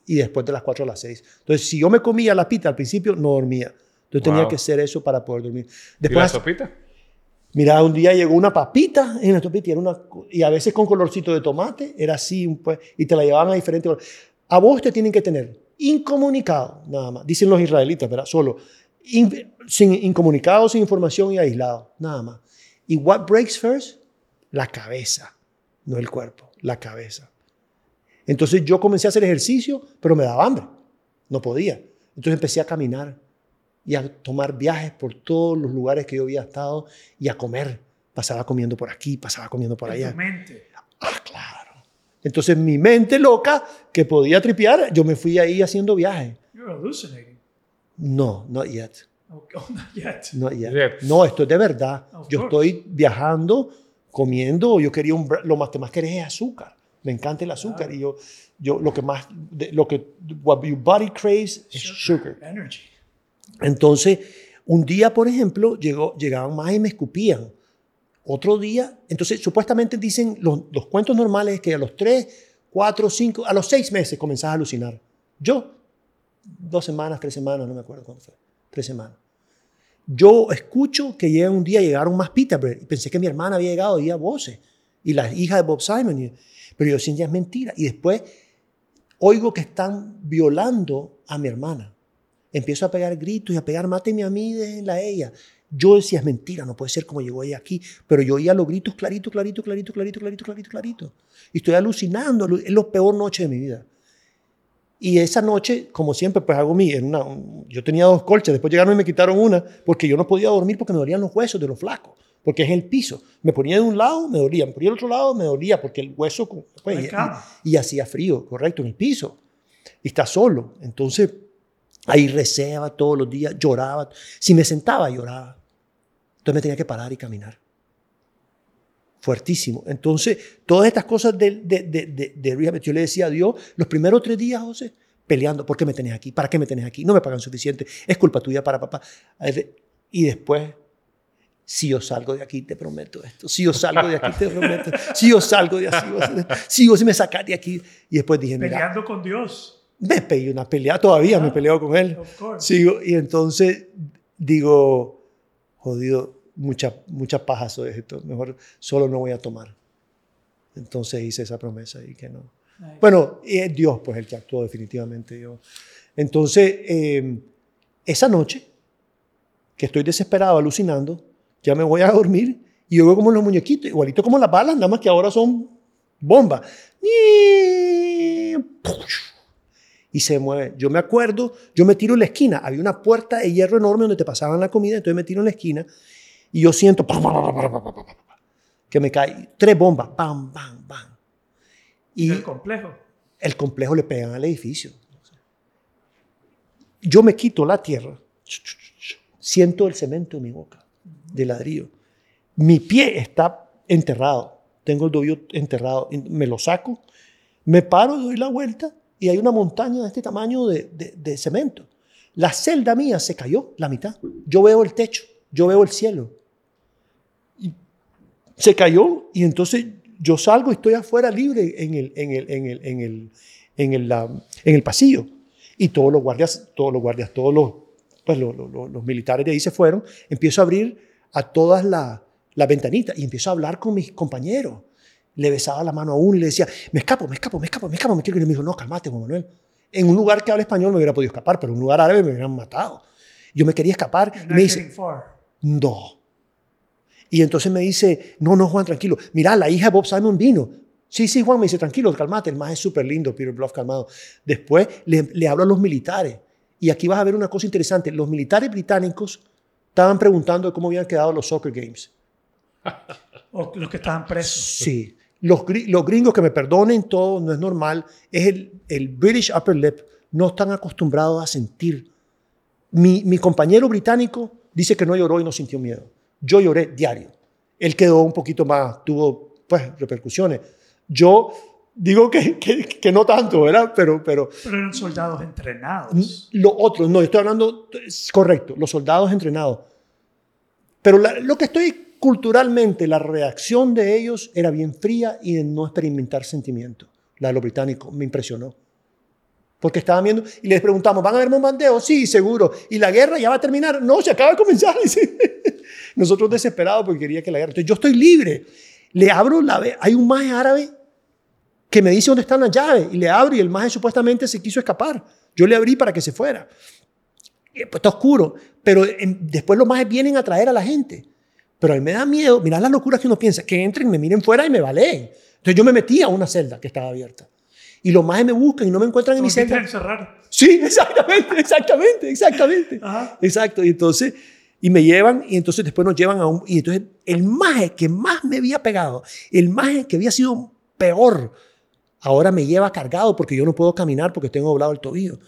y después de las 4 a las 6. Entonces, si yo me comía la pita al principio, no dormía. Entonces tenía que hacer eso para poder dormir. ¿Y la Después, sopita? mira, un día llegó una papita en la sopita y, era una, y a veces con colorcito de tomate, era así, pues, y te la llevaban a diferentes. A vos te tienen que tener incomunicado, nada más. Dicen los israelitas, ¿verdad? Solo. In- sin, incomunicado, sin información y aislado, nada más. ¿Y what breaks first? La cabeza, no el cuerpo, la cabeza. Entonces yo comencé a hacer ejercicio, pero me daba hambre. No podía. Entonces empecé a caminar y a tomar viajes por todos los lugares que yo había estado y a comer. Pasaba comiendo por aquí, pasaba comiendo por allá. Ah, claro. Entonces mi mente loca, que podía tripear, yo me fui ahí haciendo viajes. You're hallucinating. No, not yet. Oh, not yet. Not yet. Yet. No, esto es de verdad. Of Yo course. estoy viajando, comiendo, yo quería un, lo más que más querés es azúcar. Me encanta el azúcar y yo, yo lo que más, de- lo que, what your body craves es sugar. Energy. Entonces, un día, por ejemplo, llegó, llegaban más y me escupían. Otro día, entonces supuestamente dicen los, cuentos normales es que a los 3, 4, 5, a los 6 meses comenzás a alucinar. Yo, dos semanas, tres semanas, no me acuerdo cuándo fue, tres semanas. Yo escucho que llega un día, llegaron más Peterborough, y pensé que mi hermana había llegado, oía voces, y la hija de Bob Simon, y- pero yo decía, ya es mentira. Y después oigo que están violando a mi hermana. Empiezo a pegar gritos y a pegar, máteme a mí, déjenla a ella. Yo decía, es mentira, no puede ser como llegó ella aquí. Pero yo oía los gritos clarito, clarito, clarito, clarito, clarito, clarito, clarito. Y estoy alucinando, alu- es la peor noche de mi vida. Y esa noche, como siempre, pues hago mi, en una, un- yo tenía dos colchas, después llegaron y me quitaron una, porque yo no podía dormir porque me dolían los huesos de los flacos, porque es el piso. Me ponía de un lado, me dolía, me ponía del otro lado, me dolía, porque el hueso, pues, y, y hacía frío, correcto, en el piso. Y está solo. Entonces, ahí rezaba todos los días, lloraba. Si me sentaba, lloraba. Entonces me tenía que parar y caminar. Fuertísimo. Entonces, todas estas cosas de, de, de, de, yo le decía a Dios, los primeros tres días, José, peleando, ¿por qué me tenés aquí? ¿Para qué me tenés aquí? No me pagan suficiente, es culpa tuya para papá. Y después, si yo salgo de aquí, te prometo esto. Si yo salgo de aquí, te prometo. Si yo salgo de aquí, si vos me sacás de aquí. Y después dije, Peleando con Dios. Me pegué una pelea, todavía me Ah, peleo con él. Sigo, y entonces digo, jodido, mucha, mucha paja soy esto, mejor solo no voy a tomar. Entonces hice esa promesa y que no. Nice. Bueno, y es Dios pues el que actuó definitivamente. Yo. Entonces, eh, esa noche, que estoy desesperado, alucinando, ya me voy a dormir y yo veo como los muñequitos, igualito como las balas, nada más que ahora son bombas. Y se mueve. Yo me acuerdo, yo me tiro en la esquina, había una puerta de hierro enorme donde te pasaban la comida, entonces me tiro en la esquina y yo siento que me cae tres bombas, pam, pam, pam. Y el complejo. el complejo le pegan al edificio. yo me quito la tierra, siento el cemento en mi boca, de ladrillo. Mi pie está enterrado, tengo el tobillo enterrado, me lo saco, me paro, doy la vuelta y hay una montaña de este tamaño de, de, cemento. La celda mía se cayó la mitad. Yo veo el techo, yo veo el cielo. Se cayó y entonces yo salgo y estoy afuera libre en el, en el, en el, en el, en el, la- en el pasillo. Y todos los guardias, todos los guardias, todos los, pues, los, los- los- militares de ahí se fueron. Empiezo a abrir a todas la- las ventanitas y empiezo a hablar con mis compañeros. Le besaba la mano a uno y le decía, me escapo, me escapo, me escapo, me escapo. Me quiero. Y me dijo, no, cálmate, Juan Manuel. En un lugar que habla español me hubiera podido escapar, pero en un lugar árabe me hubieran matado. Yo me quería escapar. Y me dice, no. Y entonces me dice, no, no, Juan, tranquilo. Mira, la hija de Bob Simon vino. Sí, sí, Juan, me dice, tranquilo, calmate, el más es súper lindo, Peter Bluff, calmado. Después le, le hablo a los militares. Y aquí vas a ver una cosa interesante. Los militares británicos estaban preguntando cómo habían quedado los soccer games. O los que estaban presos. Sí. Los, gri- los gringos, que me perdonen todo, no es normal, es el, el British upper lip. No están acostumbrados a sentir. Mi, mi compañero británico dice que no lloró y no sintió miedo. Yo lloré diario. Él quedó un poquito más, tuvo pues repercusiones. Yo digo que, que, que no tanto, ¿verdad? Pero, pero Pero eran soldados entrenados. lo otro, no, estoy hablando, es correcto, los soldados entrenados. Pero la- lo que estoy culturalmente, la reacción de ellos era bien fría y de no experimentar sentimientos. La de los británicos me impresionó. Porque estaban viendo y les preguntamos, ¿van a haber bombardeos? Sí, seguro. ¿Y la guerra ya va a terminar? No, se acaba de comenzar. Nosotros desesperados porque quería que la guerra. Yo estoy libre. Le abro la... Hay un maje árabe que me dice dónde están las llaves y le abro y el maje supuestamente se quiso escapar. Yo le abrí para que se fuera. Y, pues, está oscuro, pero después los majes vienen a traer a la gente. Pero a mí me da miedo, mirad las locuras que uno piensa, que entren, me miren fuera y me baleen. Entonces yo me metí a una celda que estaba abierta. Y los majes me buscan y no me encuentran en mi celda. encerrar. Sí, exactamente, exactamente, exactamente. Ajá. Exacto. Y entonces, y me llevan, y entonces después nos llevan a un. Y entonces, el maje que más me había pegado, el maje que había sido peor, ahora me lleva cargado porque yo no puedo caminar porque tengo doblado el tobillo.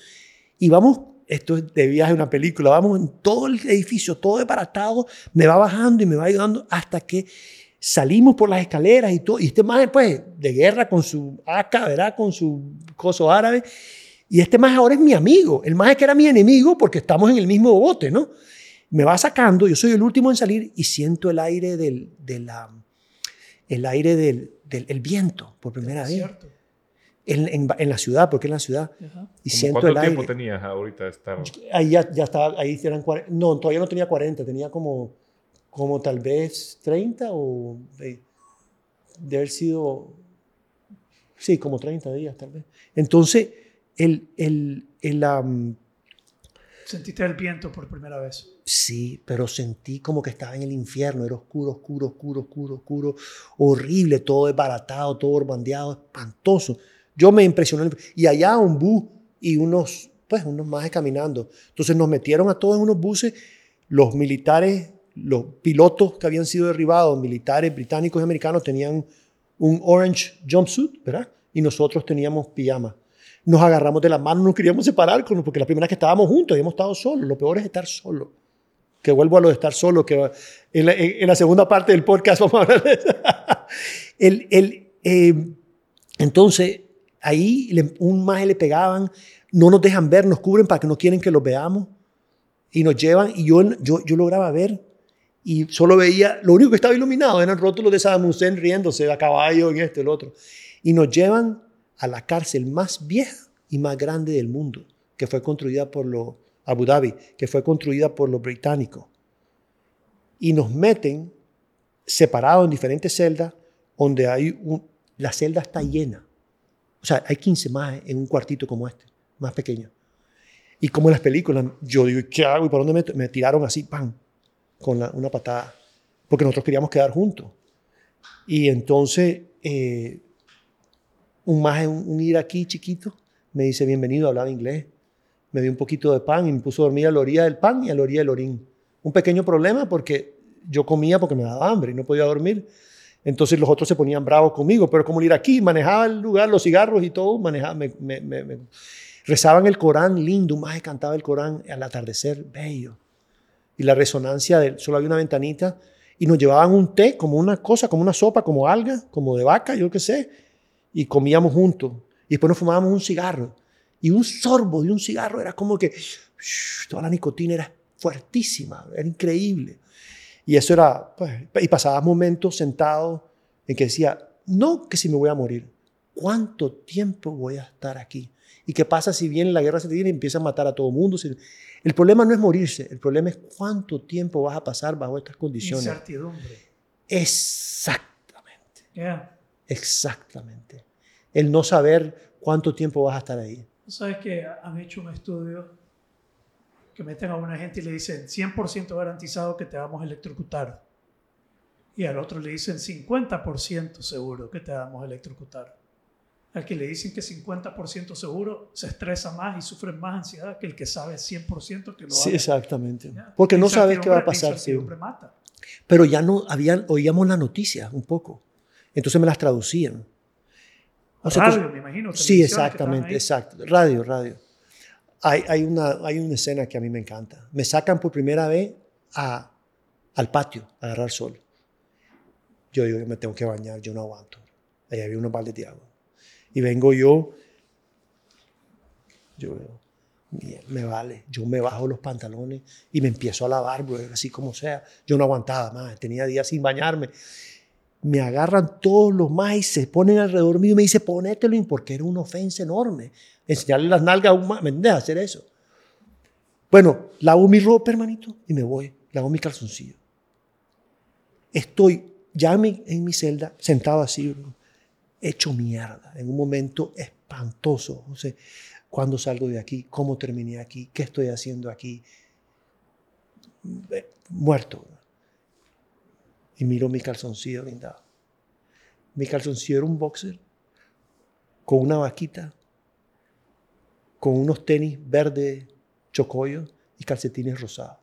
Y vamos, esto es de viaje, una película, vamos en todo el edificio, todo desbaratado, me va bajando y me va ayudando hasta que salimos por las escaleras y todo. Y este maje, pues, de guerra con su AK, ¿verdad? Con su coso árabe. Y este maje ahora es mi amigo. El maje que era mi enemigo porque estamos en el mismo bote, ¿no? Me va sacando, yo soy el último en salir y siento el aire del, de el aire del, del el viento por primera vez. Cierto. En, en- en la ciudad, porque en la ciudad. Ajá. Y ¿Cómo siento ¿Cuánto el tiempo aire. tenías ahorita de estar? Ahí ya, ya estaba, ahí eran 40, no, todavía no tenía 40, tenía como, como tal vez 30 o de, de haber sido, sí, como 30 días tal vez. Entonces, el, el, el, am, Sentiste el viento por primera vez. sí, pero sentí como que estaba en el infierno, era oscuro, oscuro, oscuro, oscuro, oscuro, horrible, todo desbaratado, todo bandeado, espantoso. Yo me impresioné. Y allá un bus y unos, pues, unos majes caminando. Entonces nos metieron a todos en unos buses, los militares, los pilotos que habían sido derribados, militares británicos y americanos, tenían un orange jumpsuit, ¿verdad? Y nosotros teníamos pijama. Nos agarramos de las manos, no queríamos separar, porque la primera vez que estábamos juntos, habíamos estado solos. Lo peor es estar solo. Que vuelvo a lo de estar solo, que en la, en la segunda parte del podcast vamos a hablar de eso. el, el, eh, entonces, ahí un maje le pegaban, no nos dejan ver, nos cubren para que no quieren que los veamos y nos llevan y yo, yo, yo lograba ver y solo veía, lo único que estaba iluminado eran rótulos de Saddam Hussein riéndose a caballo en este, el otro. Y nos llevan a la cárcel más vieja y más grande del mundo, que fue construida por los Abu Dhabi, que fue construida por los británicos. Y nos meten separados en diferentes celdas, donde hay un, la celda está llena. O sea, hay 15 más en un cuartito como este, más pequeño. Y como en las películas, yo digo, ¿qué hago? ¿Y por dónde me, me tiraron así, ¡pam! Con una patada. Porque nosotros queríamos quedar juntos. Y entonces, eh, un más un, un iraquí chiquito me dice, bienvenido, hablaba inglés. Me dio un poquito de pan y me puso a dormir a la orilla del pan y a la orilla del orín. Un pequeño problema porque yo comía porque me daba hambre y no podía dormir. Entonces los otros se ponían bravos conmigo, pero como el iraquí manejaba el lugar, los cigarros y todo, manejaba, me- me- me- Rezaban el Corán lindo, maje cantaba el Corán al atardecer, bello. Y la resonancia de solo había una ventanita y nos llevaban un té, como una cosa, como una sopa, como alga, como de vaca, yo qué sé, y comíamos juntos. Y después nos fumábamos un cigarro. Y un sorbo de un cigarro era como que shh, toda la nicotina era fuertísima, era increíble. Y eso era, pues, y pasaba momentos sentados en que decía, no que si me voy a morir, ¿cuánto tiempo voy a estar aquí? ¿Y qué pasa si viene la guerra civil y empieza a matar a todo el mundo? El problema no es morirse, el problema es cuánto tiempo vas a pasar bajo estas condiciones. Incertidumbre. Exactamente. Yeah. Exactamente. El no saber cuánto tiempo vas a estar ahí. ¿Tú sabes que han hecho un estudio que meten a una gente y le dicen 100% garantizado que te vamos a electrocutar? Y al otro le dicen 50% seguro que te vamos a electrocutar. Al que le dicen que 50% seguro se estresa más y sufre más ansiedad que el que sabe 100% que lo Sí, haga. exactamente. Ya. Porque no La sabes qué va a la pasar. sí. mata. Pero ya no habían, oíamos las noticias un poco. Entonces me las traducían. O sea, Radio, entonces- me imagino. sí, exactamente, exacto. Radio, radio. Hay, una, hay una escena que a mí me encanta. Me sacan por primera vez a, al patio a agarrar sol. Yo yo me tengo que bañar, yo no aguanto. Ahí había unos baldes de agua. Y vengo yo, yo veo, "Mie- me vale, yo me bajo los pantalones y me empiezo a lavar, bro, así como sea. Yo no aguantaba más, tenía días sin bañarme. Me agarran todos los más se ponen alrededor mío y me dice, ponételo, in", porque era una ofensa enorme. Enseñarle las nalgas a un más, ¿me entiendes? Hacer eso. Bueno, lavo mi ropa, hermanito, y me voy. Lavo mi calzoncillo. Estoy ya en mi, en mi celda, sentado así, bro, hecho mierda, en un momento espantoso. O sea, ¿cuándo salgo de aquí? ¿Cómo terminé aquí? ¿Qué estoy haciendo aquí? Eh, Muerto. Y miro mi calzoncillo blindado. Mi calzoncillo era un boxer con una vaquita, con unos tenis verde chocollo y calcetines rosados.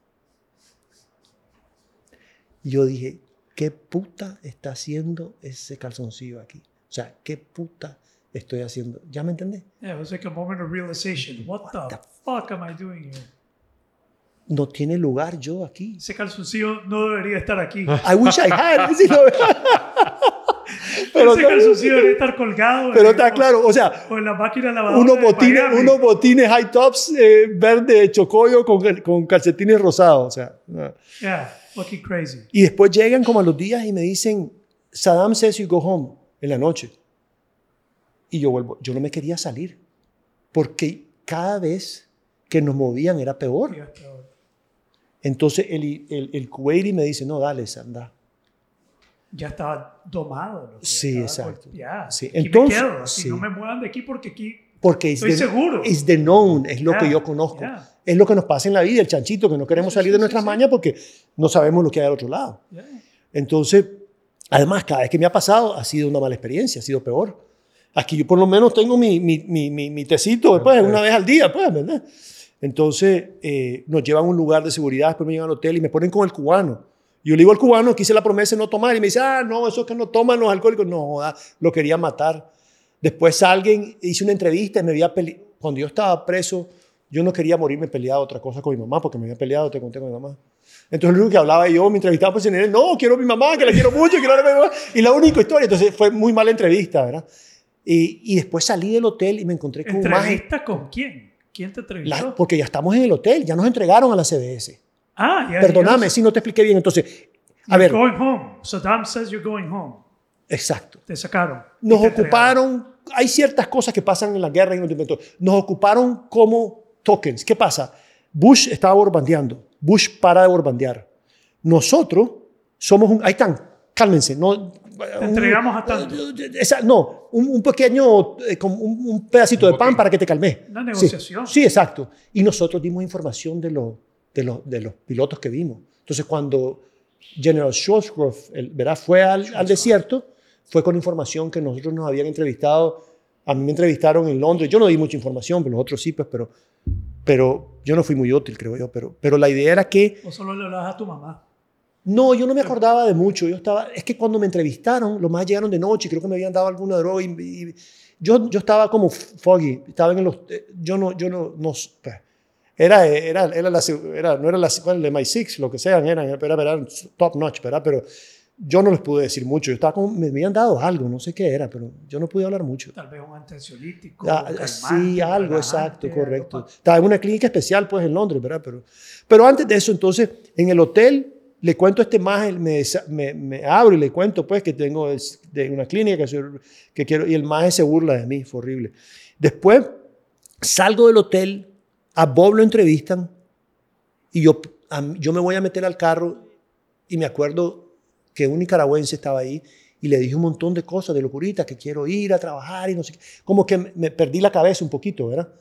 Y yo dije, ¿qué puta está haciendo ese calzoncillo aquí? O sea, ¿qué puta estoy haciendo? ¿Ya me entendés? Yeah, it was like a moment of realization. What, What the, the fuck am I doing here? No tiene lugar yo aquí. Ese calzoncillo no debería estar aquí. I wish I had. Pero, Ese calzoncillo debería estar colgado. pero está claro, o sea, O en la máquina lavadora. unos botines, unos botines high tops eh, verde chocollo con, con calcetines rosados. O sea, no. Yeah, looking crazy. Y después llegan como a los días y me dicen, Saddam says you go home en la noche. Y yo vuelvo, yo no me quería salir, porque cada vez que nos movían era peor. Yeah, peor. Entonces el, el, el Kuwaiti me dice, no, dale, anda. Ya estaba domado. loco, Sí, exacto. Ya. Sí, aquí me entonces- quedo, sí. No me muevan de aquí porque aquí. Porque es Estoy de, seguro. es de known, es lo que yo conozco. Es lo que nos pasa en la vida, el chanchito, que no queremos Sí, salir de nuestras mañas porque no sabemos lo que hay al otro lado. Yeah. Entonces, además, cada vez que me ha pasado ha sido una mala experiencia, ha sido peor. Aquí yo por lo menos tengo mi, mi, mi, mi, mi tecito pues, una vez al día, pues, ¿verdad? Entonces, eh, nos llevan a un lugar de seguridad, después me llevan al hotel y me ponen con el cubano. Yo le digo al cubano que hice la promesa de no tomar y me dice, ah, no, eso es que no toman los alcohólicos. No, joda, lo quería matar. Después alguien hice una entrevista y me había peleado. Cuando yo estaba preso, yo no quería morirme peleado otra cosa con mi mamá, porque me había peleado, te conté con mi mamá. Entonces lo único que hablaba yo, me entrevistaba pues en él, no, quiero a mi mamá, que la quiero mucho, quiero a mi mamá. Y la única historia, entonces fue muy mala entrevista, ¿verdad? Y, y después salí del hotel y me encontré con ¿Entrevista con quién? ¿Quién te entrevistó? la- porque ya estamos en el hotel, ya nos entregaron a la CBS. ah, ya. Perdóname si no te expliqué bien. Entonces, a You're ver, Going home. Saddam says you're going home. exacto. Te sacaron. Nos te entregaron. ocuparon, hay ciertas cosas que pasan en la guerra y en inventos. Nos ocuparon como tokens. ¿Qué pasa? Bush estaba borbandeando. Bush para de borbandear. Nosotros somos un... Ahí están, cálmense. No, entregamos a tanto. Esa- no, un, un pequeño, eh, como un, un pedacito Un de pan para que te calmes. Una Sí, negociación. Sí, exacto. Y nosotros dimos información de, los de, los de los pilotos que vimos. Entonces, cuando General Schwarzkopf ¿verdad? fue al, al desierto, fue con información que nosotros nos habían entrevistado. A mí me entrevistaron en Londres. Yo no di mucha información, pero los otros sí, pues, pero, pero yo no fui muy útil, creo yo. Pero, pero la idea era que O solo le hablabas a tu mamá. No, yo no me acordaba de mucho. Yo estaba, es que cuando me entrevistaron, los más llegaron de noche, creo que me habían dado alguna droga y, y- yo, yo estaba como foggy, estaba en los, eh, yo no, yo no, no pues, era, era, era, la, era, no era la, el MI6, lo que sean, eran, era, eran top notch, ¿verdad? Pero yo no les pude decir mucho. Yo estaba como, me habían dado algo, no sé qué era, pero yo no pude hablar mucho. Tal vez un antiansiolítico. Ah, sí, algo, exacto, correcto. Estaba en una clínica especial, pues, en Londres, ¿verdad? Pero, pero antes de eso, entonces, en el hotel, le cuento este más, me, me, me, abro y le cuento, pues, que tengo de una clínica que, quiero, y el más se burla de mí, fue horrible. Después, salgo del hotel, a Bob lo entrevistan, y yo, yo me voy a meter al carro, y me acuerdo que un nicaragüense estaba ahí y le dije un montón de cosas de locurita, que quiero ir a trabajar y no sé qué. Como que me perdí la cabeza un poquito, ¿verdad?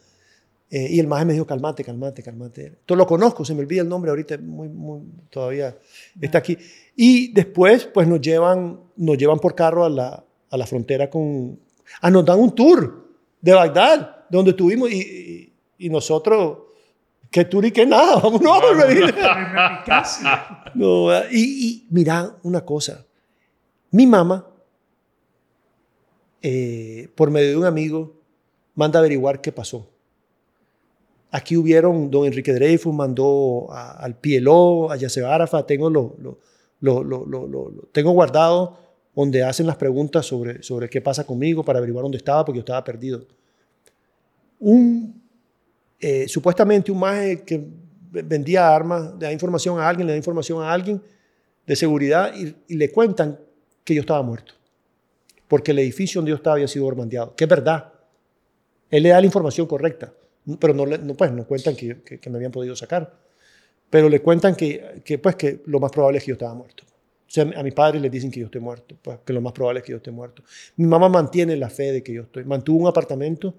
Eh, y el maje me dijo, calmate, calmate, calmate. Todo lo conozco, se me olvida el nombre ahorita, muy, muy, todavía está aquí. Y después, pues nos llevan, nos llevan por carro a la, a la frontera con... Ah, nos dan un tour de Bagdad, donde estuvimos y, y, nosotros... ¿Qué tour y qué nada? Vámonos, no, y, y mira una cosa. Mi mamá, eh, por medio de un amigo, manda a averiguar qué pasó. Aquí hubieron, don Enrique Dreyfus mandó al PLO, a Yasser Arafat, tengo, lo, lo, lo, tengo guardado donde hacen las preguntas sobre, sobre qué pasa conmigo para averiguar dónde estaba porque yo estaba perdido. Un, eh, supuestamente un maje que vendía armas, le da información a alguien, le da información a alguien de seguridad y, le cuentan que yo estaba muerto porque el edificio donde yo estaba había sido bormandeado, que es verdad. Él le da la información correcta pero no, no, pues, no cuentan que, que, me habían podido sacar. Pero le cuentan que, que, pues, que lo más probable es que yo estaba muerto. O sea, a mi padre le dicen que yo estoy muerto, pues que lo más probable es que yo esté muerto. Mi mamá mantiene la fe de que yo estoy. Mantuvo un apartamento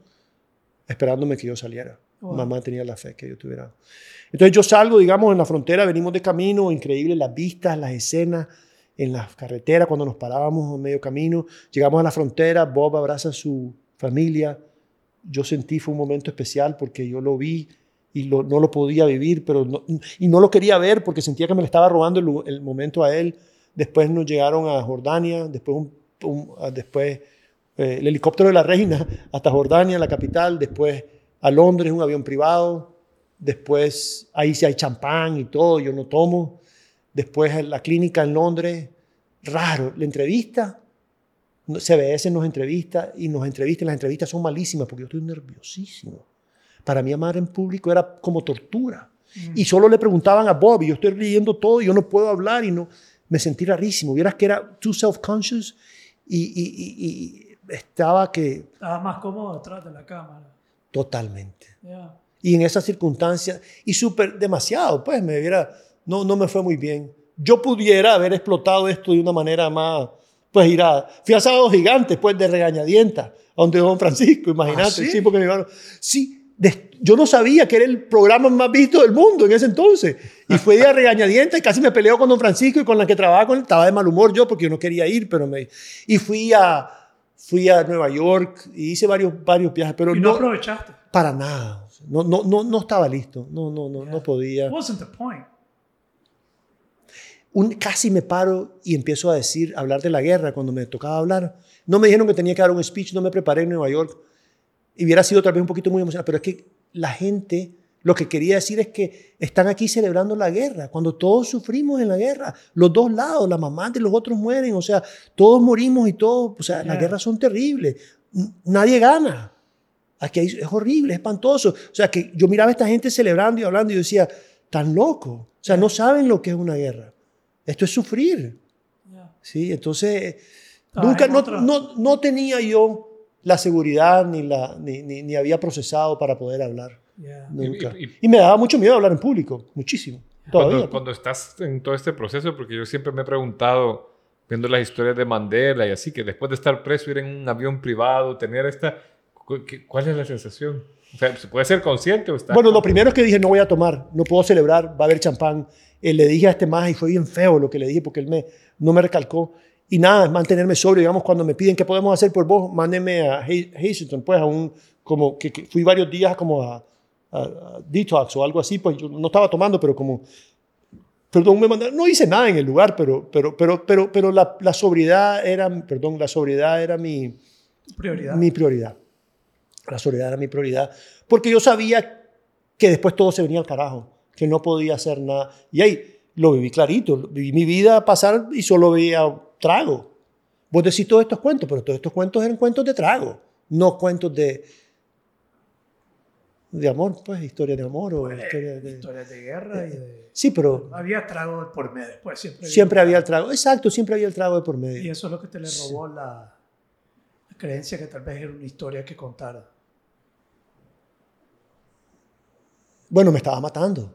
esperándome que yo saliera. Mamá tenía la fe que yo tuviera. Entonces yo salgo, digamos, en la frontera, venimos de camino, increíble las vistas, las escenas en las carreteras, cuando nos parábamos en medio camino. Llegamos a la frontera, Bob abraza a su familia, yo sentí fue un momento especial porque yo lo vi y no lo podía vivir, pero y no lo quería ver porque sentía que me le estaba robando el, momento a él. Después nos llegaron a Jordania, después, después eh, el helicóptero de la reina hasta Jordania, la capital, después a Londres, un avión privado, después ahí sí hay champán y todo, yo no tomo, después la clínica en Londres, raro, la entrevista, CBS nos entrevista y nos entrevista, las entrevistas son malísimas porque yo estoy nerviosísimo. Para mí amar en público era como tortura. Mm. Y solo le preguntaban a Bob y yo estoy leyendo todo y yo no puedo hablar y no me sentí rarísimo. Vieras que era too self-conscious y, y, y, estaba que... Estaba más cómodo detrás de la cámara. Totalmente. Y en esas circunstancias, y súper demasiado, pues me viera, no, no me fue muy bien. Yo pudiera haber explotado esto de una manera más pues ir a... Fui a Sábado Gigante, pues, de regañadienta, donde Don Francisco, imagínate. ¿Ah, sí? porque me Sí, yo no sabía que era el programa más visto del mundo en ese entonces. Y fue de regañadienta y casi me peleó con Don Francisco y con la que trabajaba con él. Estaba de mal humor yo porque yo no quería ir, pero me... Y fui a, fui a Nueva York y hice varios, varios viajes, pero ¿Y no, aprovechaste? Para nada. No, no, no, no estaba listo. No, no, no, no podía. wasn't the point casi me paro y empiezo a decir, hablar de la guerra cuando me tocaba hablar. No me dijeron que tenía que dar un speech, no me preparé en Nueva York. Y hubiera sido tal vez un poquito muy emocionante, pero es que la gente lo que quería decir es que están aquí celebrando la guerra, cuando todos sufrimos en la guerra, los dos lados, la mamá de los otros mueren, o sea, todos morimos y todos, o sea, las guerras son terribles, nadie gana. Aquí es horrible, es espantoso. O sea, que yo miraba a esta gente celebrando y hablando y yo decía, tan loco. O sea, no saben lo que es una guerra. Esto es sufrir. Sí, entonces, nunca, no, no, no, tenía yo la seguridad ni, la, ni, ni, había procesado para poder hablar. Nunca. Y, me daba mucho miedo hablar en público, muchísimo. Cuando, cuando, estás en todo este proceso, porque yo siempre me he preguntado, viendo las historias de Mandela y así, que después de estar preso, ir en un avión privado, tener esta... ¿Cuál es la sensación? O sea, ¿se puede ser consciente o Bueno, lo primero es que dije, no voy a tomar, no puedo celebrar, va a haber champán. Eh, le dije a este más y fue bien feo lo que le dije porque él me, no me recalcó. Y nada, es mantenerme sobrio. Digamos, cuando me piden qué podemos hacer por vos, mándenme a Hazleton, pues a un, como que, fui varios días como a, detox o algo así, pues yo no estaba tomando, pero como, perdón, me mandaron, no hice nada en el lugar, pero, pero, pero, pero, pero la, la sobriedad era, perdón, la sobriedad era mi, Prioridad. mi prioridad. La soledad era mi prioridad. Porque yo sabía que después todo se venía al carajo, que no podía hacer nada. Y ahí lo viví clarito, viví mi vida pasar y solo veía trago. Vos decís todos estos cuentos, pero todos estos cuentos eran cuentos de trago, no cuentos de, de amor, pues, historia de amor o Pues, historia de... Historias de guerra y de... Sí, pero Había trago por medio, pues siempre. siempre había el trago. Exacto, siempre había el trago de por Y medio. eso es lo que te le robó la, la creencia que tal vez era una historia que contara. Bueno, me estaba matando.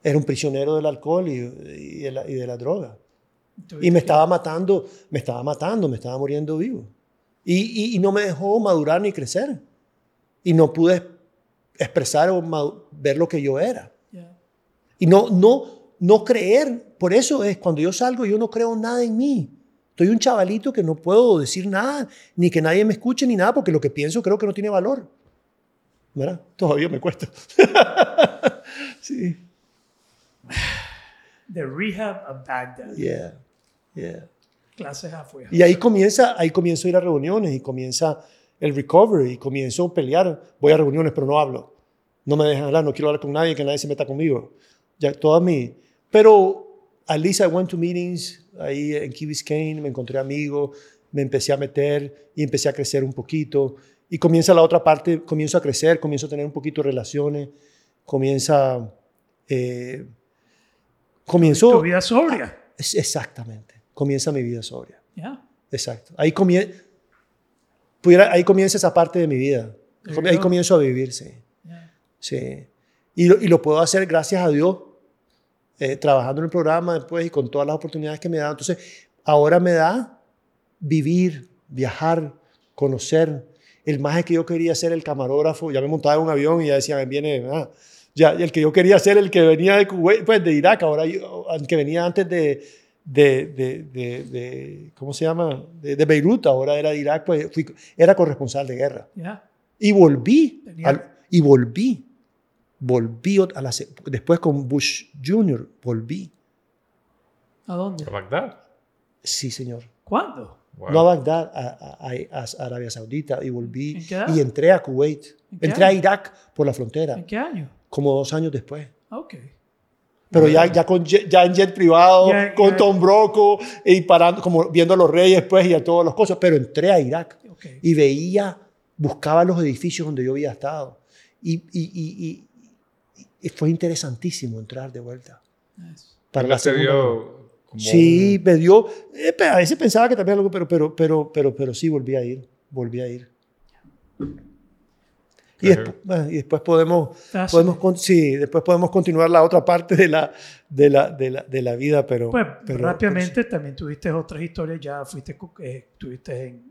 Era un prisionero del alcohol y, y de, la, y de la droga. Y me estaba matando, me estaba matando, me estaba muriendo vivo. Y, no me dejó madurar ni crecer. Y no pude expresar o ver lo que yo era. Y no, no, no creer. Por eso es, cuando yo salgo, yo no creo nada en mí. Estoy un chavalito que no puedo decir nada, ni que nadie me escuche, ni nada, porque lo que pienso creo que no tiene valor. ¿Verdad? Todavía me cuesta. sí. The Rehab of Baghdad. Yeah. Yeah. Clases afuera. Y ahí comienza, ahí comienzo a ir a reuniones y comienza el recovery y comienzo a pelear. Voy a reuniones, pero no hablo. No me dejan hablar, no quiero hablar con nadie, que nadie se meta conmigo. Ya toda mi... Pero at least I went to meetings ahí en Key Biscayne, me encontré amigos, me empecé a meter y empecé a crecer un poquito. Y comienza la otra parte, comienzo a crecer, comienzo a tener un poquito de relaciones, comienza... Eh, comienzo... Tu vida sobria. Es- Exactamente. Comienza mi vida sobria. Ya. Exacto. Ahí, comie- pudiera- ahí comienza esa parte de mi vida. There Ahí comienzo a vivir, sí. Ya. sí. Y, lo, y lo puedo hacer gracias a Dios, eh, trabajando en el programa después y con todas las oportunidades que me da. Entonces, ahora me da vivir, viajar, conocer. El más que yo quería ser el camarógrafo, ya me montaba en un avión y ya decían, viene, ah, ya, y el que yo quería ser el que venía de Kuwait, pues de Irak, ahora yo, el que venía antes de, de, de, de, de- ¿cómo se llama? De, de Beirut, ahora era de Irak, pues fui, era corresponsal de guerra. Ya. Y volví, al- y volví, volví a la, después con Bush Jr., volví. ¿A dónde? ¿A Bagdad? Sí, señor. ¿Cuándo? Wow. No a Bagdad, a, a- a- a Arabia Saudita, y volví, y entré a Kuwait, ¿En qué entré a? Irak por la frontera, ¿En qué año? como dos años después. Ok. Pero ya, ya, con jet, ya en jet privado, con Tom Broco, y parando, como viendo a los reyes pues, y a todas las cosas. Pero entré a Irak Ok. y veía, buscaba los edificios donde yo había estado. Y, y, y, y- y fue interesantísimo entrar de vuelta. Nice. Para ¿No la te dio como Sí, me dio. eh, a veces pensaba que también algo, pero, pero, pero, pero, pero sí volví a ir. Volví a ir. Y, bueno, y después podemos, Fascinating. podemos, con- sí, después podemos continuar la otra parte de la, de la, de la, de la vida, pero, Pues pero- rápidamente también tuviste otras historias, ya fuiste, eh, estuviste en-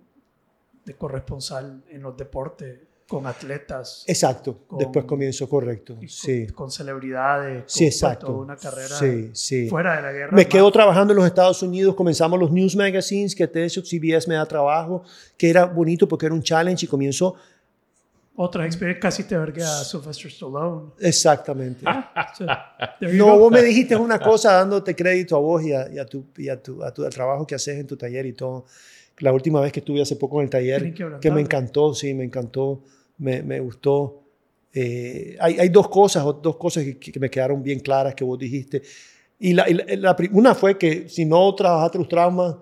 de corresponsal en los deportes con atletas, exacto. con- después comienzo correcto. con, Sí, con celebridades, con, sí, exacto. toda una carrera Sí, sí. fuera de la guerra. Me quedo trabajando en los Estados Unidos, comenzamos los news magazines, que TSO CBS me da trabajo, que era bonito porque era un challenge y comienzo Otras experiencias, casi te vergué a Sylvester Stallone. exactamente. So, there you No, vos me dijiste una cosa dándote crédito a vos y a, y a tu, y a tu, a tu- al trabajo que haces en tu taller y todo. La última vez que estuve hace poco en el taller, que que me encantó, sí, me encantó, me, me gustó. Eh, hay, hay dos cosas, dos cosas que, que me quedaron bien claras que vos dijiste. Y la, y la- la una fue que si no trabajaste los traumas,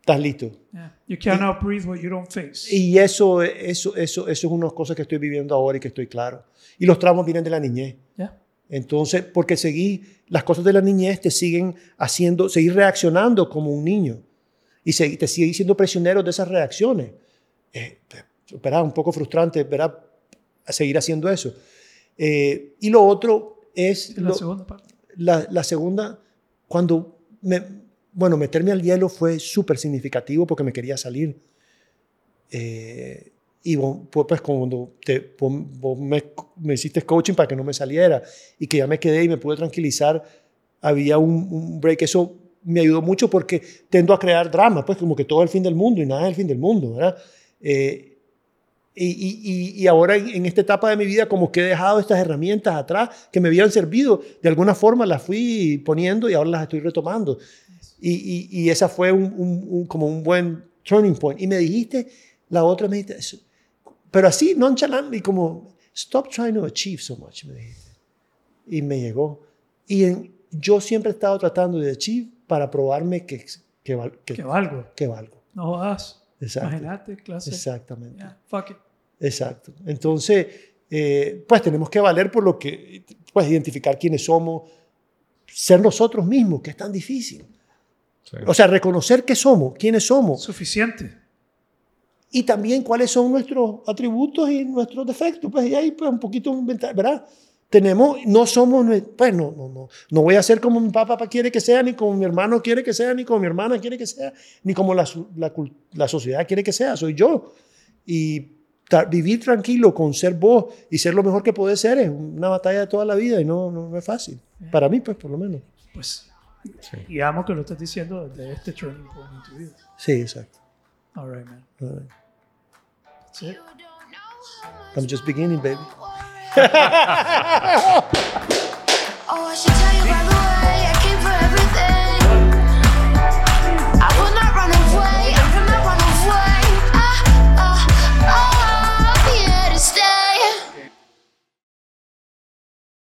estás listo. Yeah. You cannot breathe what you don't face. Y eso, eso, eso, eso es una cosa que estoy viviendo ahora y que estoy claro. Y los traumas vienen de la niñez. Yeah. Entonces, porque seguí, las cosas de la niñez te siguen haciendo, seguir reaccionando como un niño. Y te sigue siendo prisionero de esas reacciones. Eh, ¿verdad? Un poco frustrante, ¿verdad? Seguir haciendo eso. Eh, y lo otro es... la lo- segunda parte. la, la segunda, cuando me, bueno, meterme al hielo fue súper significativo porque me quería salir. Eh, y vos, pues, cuando te, vos, vos me, me hiciste coaching para que no me saliera y que ya me quedé y me pude tranquilizar, había un, un break. Eso me ayudó mucho porque tendo a crear drama, pues como que todo el fin del mundo y nada es el fin del mundo, ¿verdad? Eh, y, y- y- y ahora en, en esta etapa de mi vida como que he dejado estas herramientas atrás que me habían servido, de alguna forma las fui poniendo y ahora las estoy retomando. Y, y, y esa fue un, un- un- como un buen turning point. Y me dijiste, la otra me dijiste, pero así, nonchalantly, como, stop trying to achieve so much, me dijiste. Y me llegó. Y en- yo siempre he estado tratando de achieve para probarme que, que, que, Que valgo. que valgo. No jodas. Exacto. Imagínate, clase. Exactamente. Yeah, fuck it. Exacto. Entonces, eh, pues tenemos que valer por lo que, pues identificar quiénes somos, ser nosotros mismos, que es tan difícil. Sí. O sea, reconocer qué somos, quiénes somos Suficiente. y también cuáles son nuestros atributos y nuestros defectos. Pues y ahí pues un poquito, ¿verdad? Tenemos, no somos, pues no, no, no, no voy a ser como mi papá quiere que sea, ni como mi hermano quiere que sea, ni como mi hermana quiere que sea, ni como la, la, la sociedad quiere que sea, soy yo. Y ta- vivir tranquilo con ser vos y ser lo mejor que puedes ser es una batalla de toda la vida y no, no, no es fácil. Para mí, pues, por lo menos. Pues, Sí. y amo que lo estés diciendo desde este turning point en tu vida. Sí, exacto. All right, man. All right. That's it. I'm just beginning, baby. Oh, I should tell you about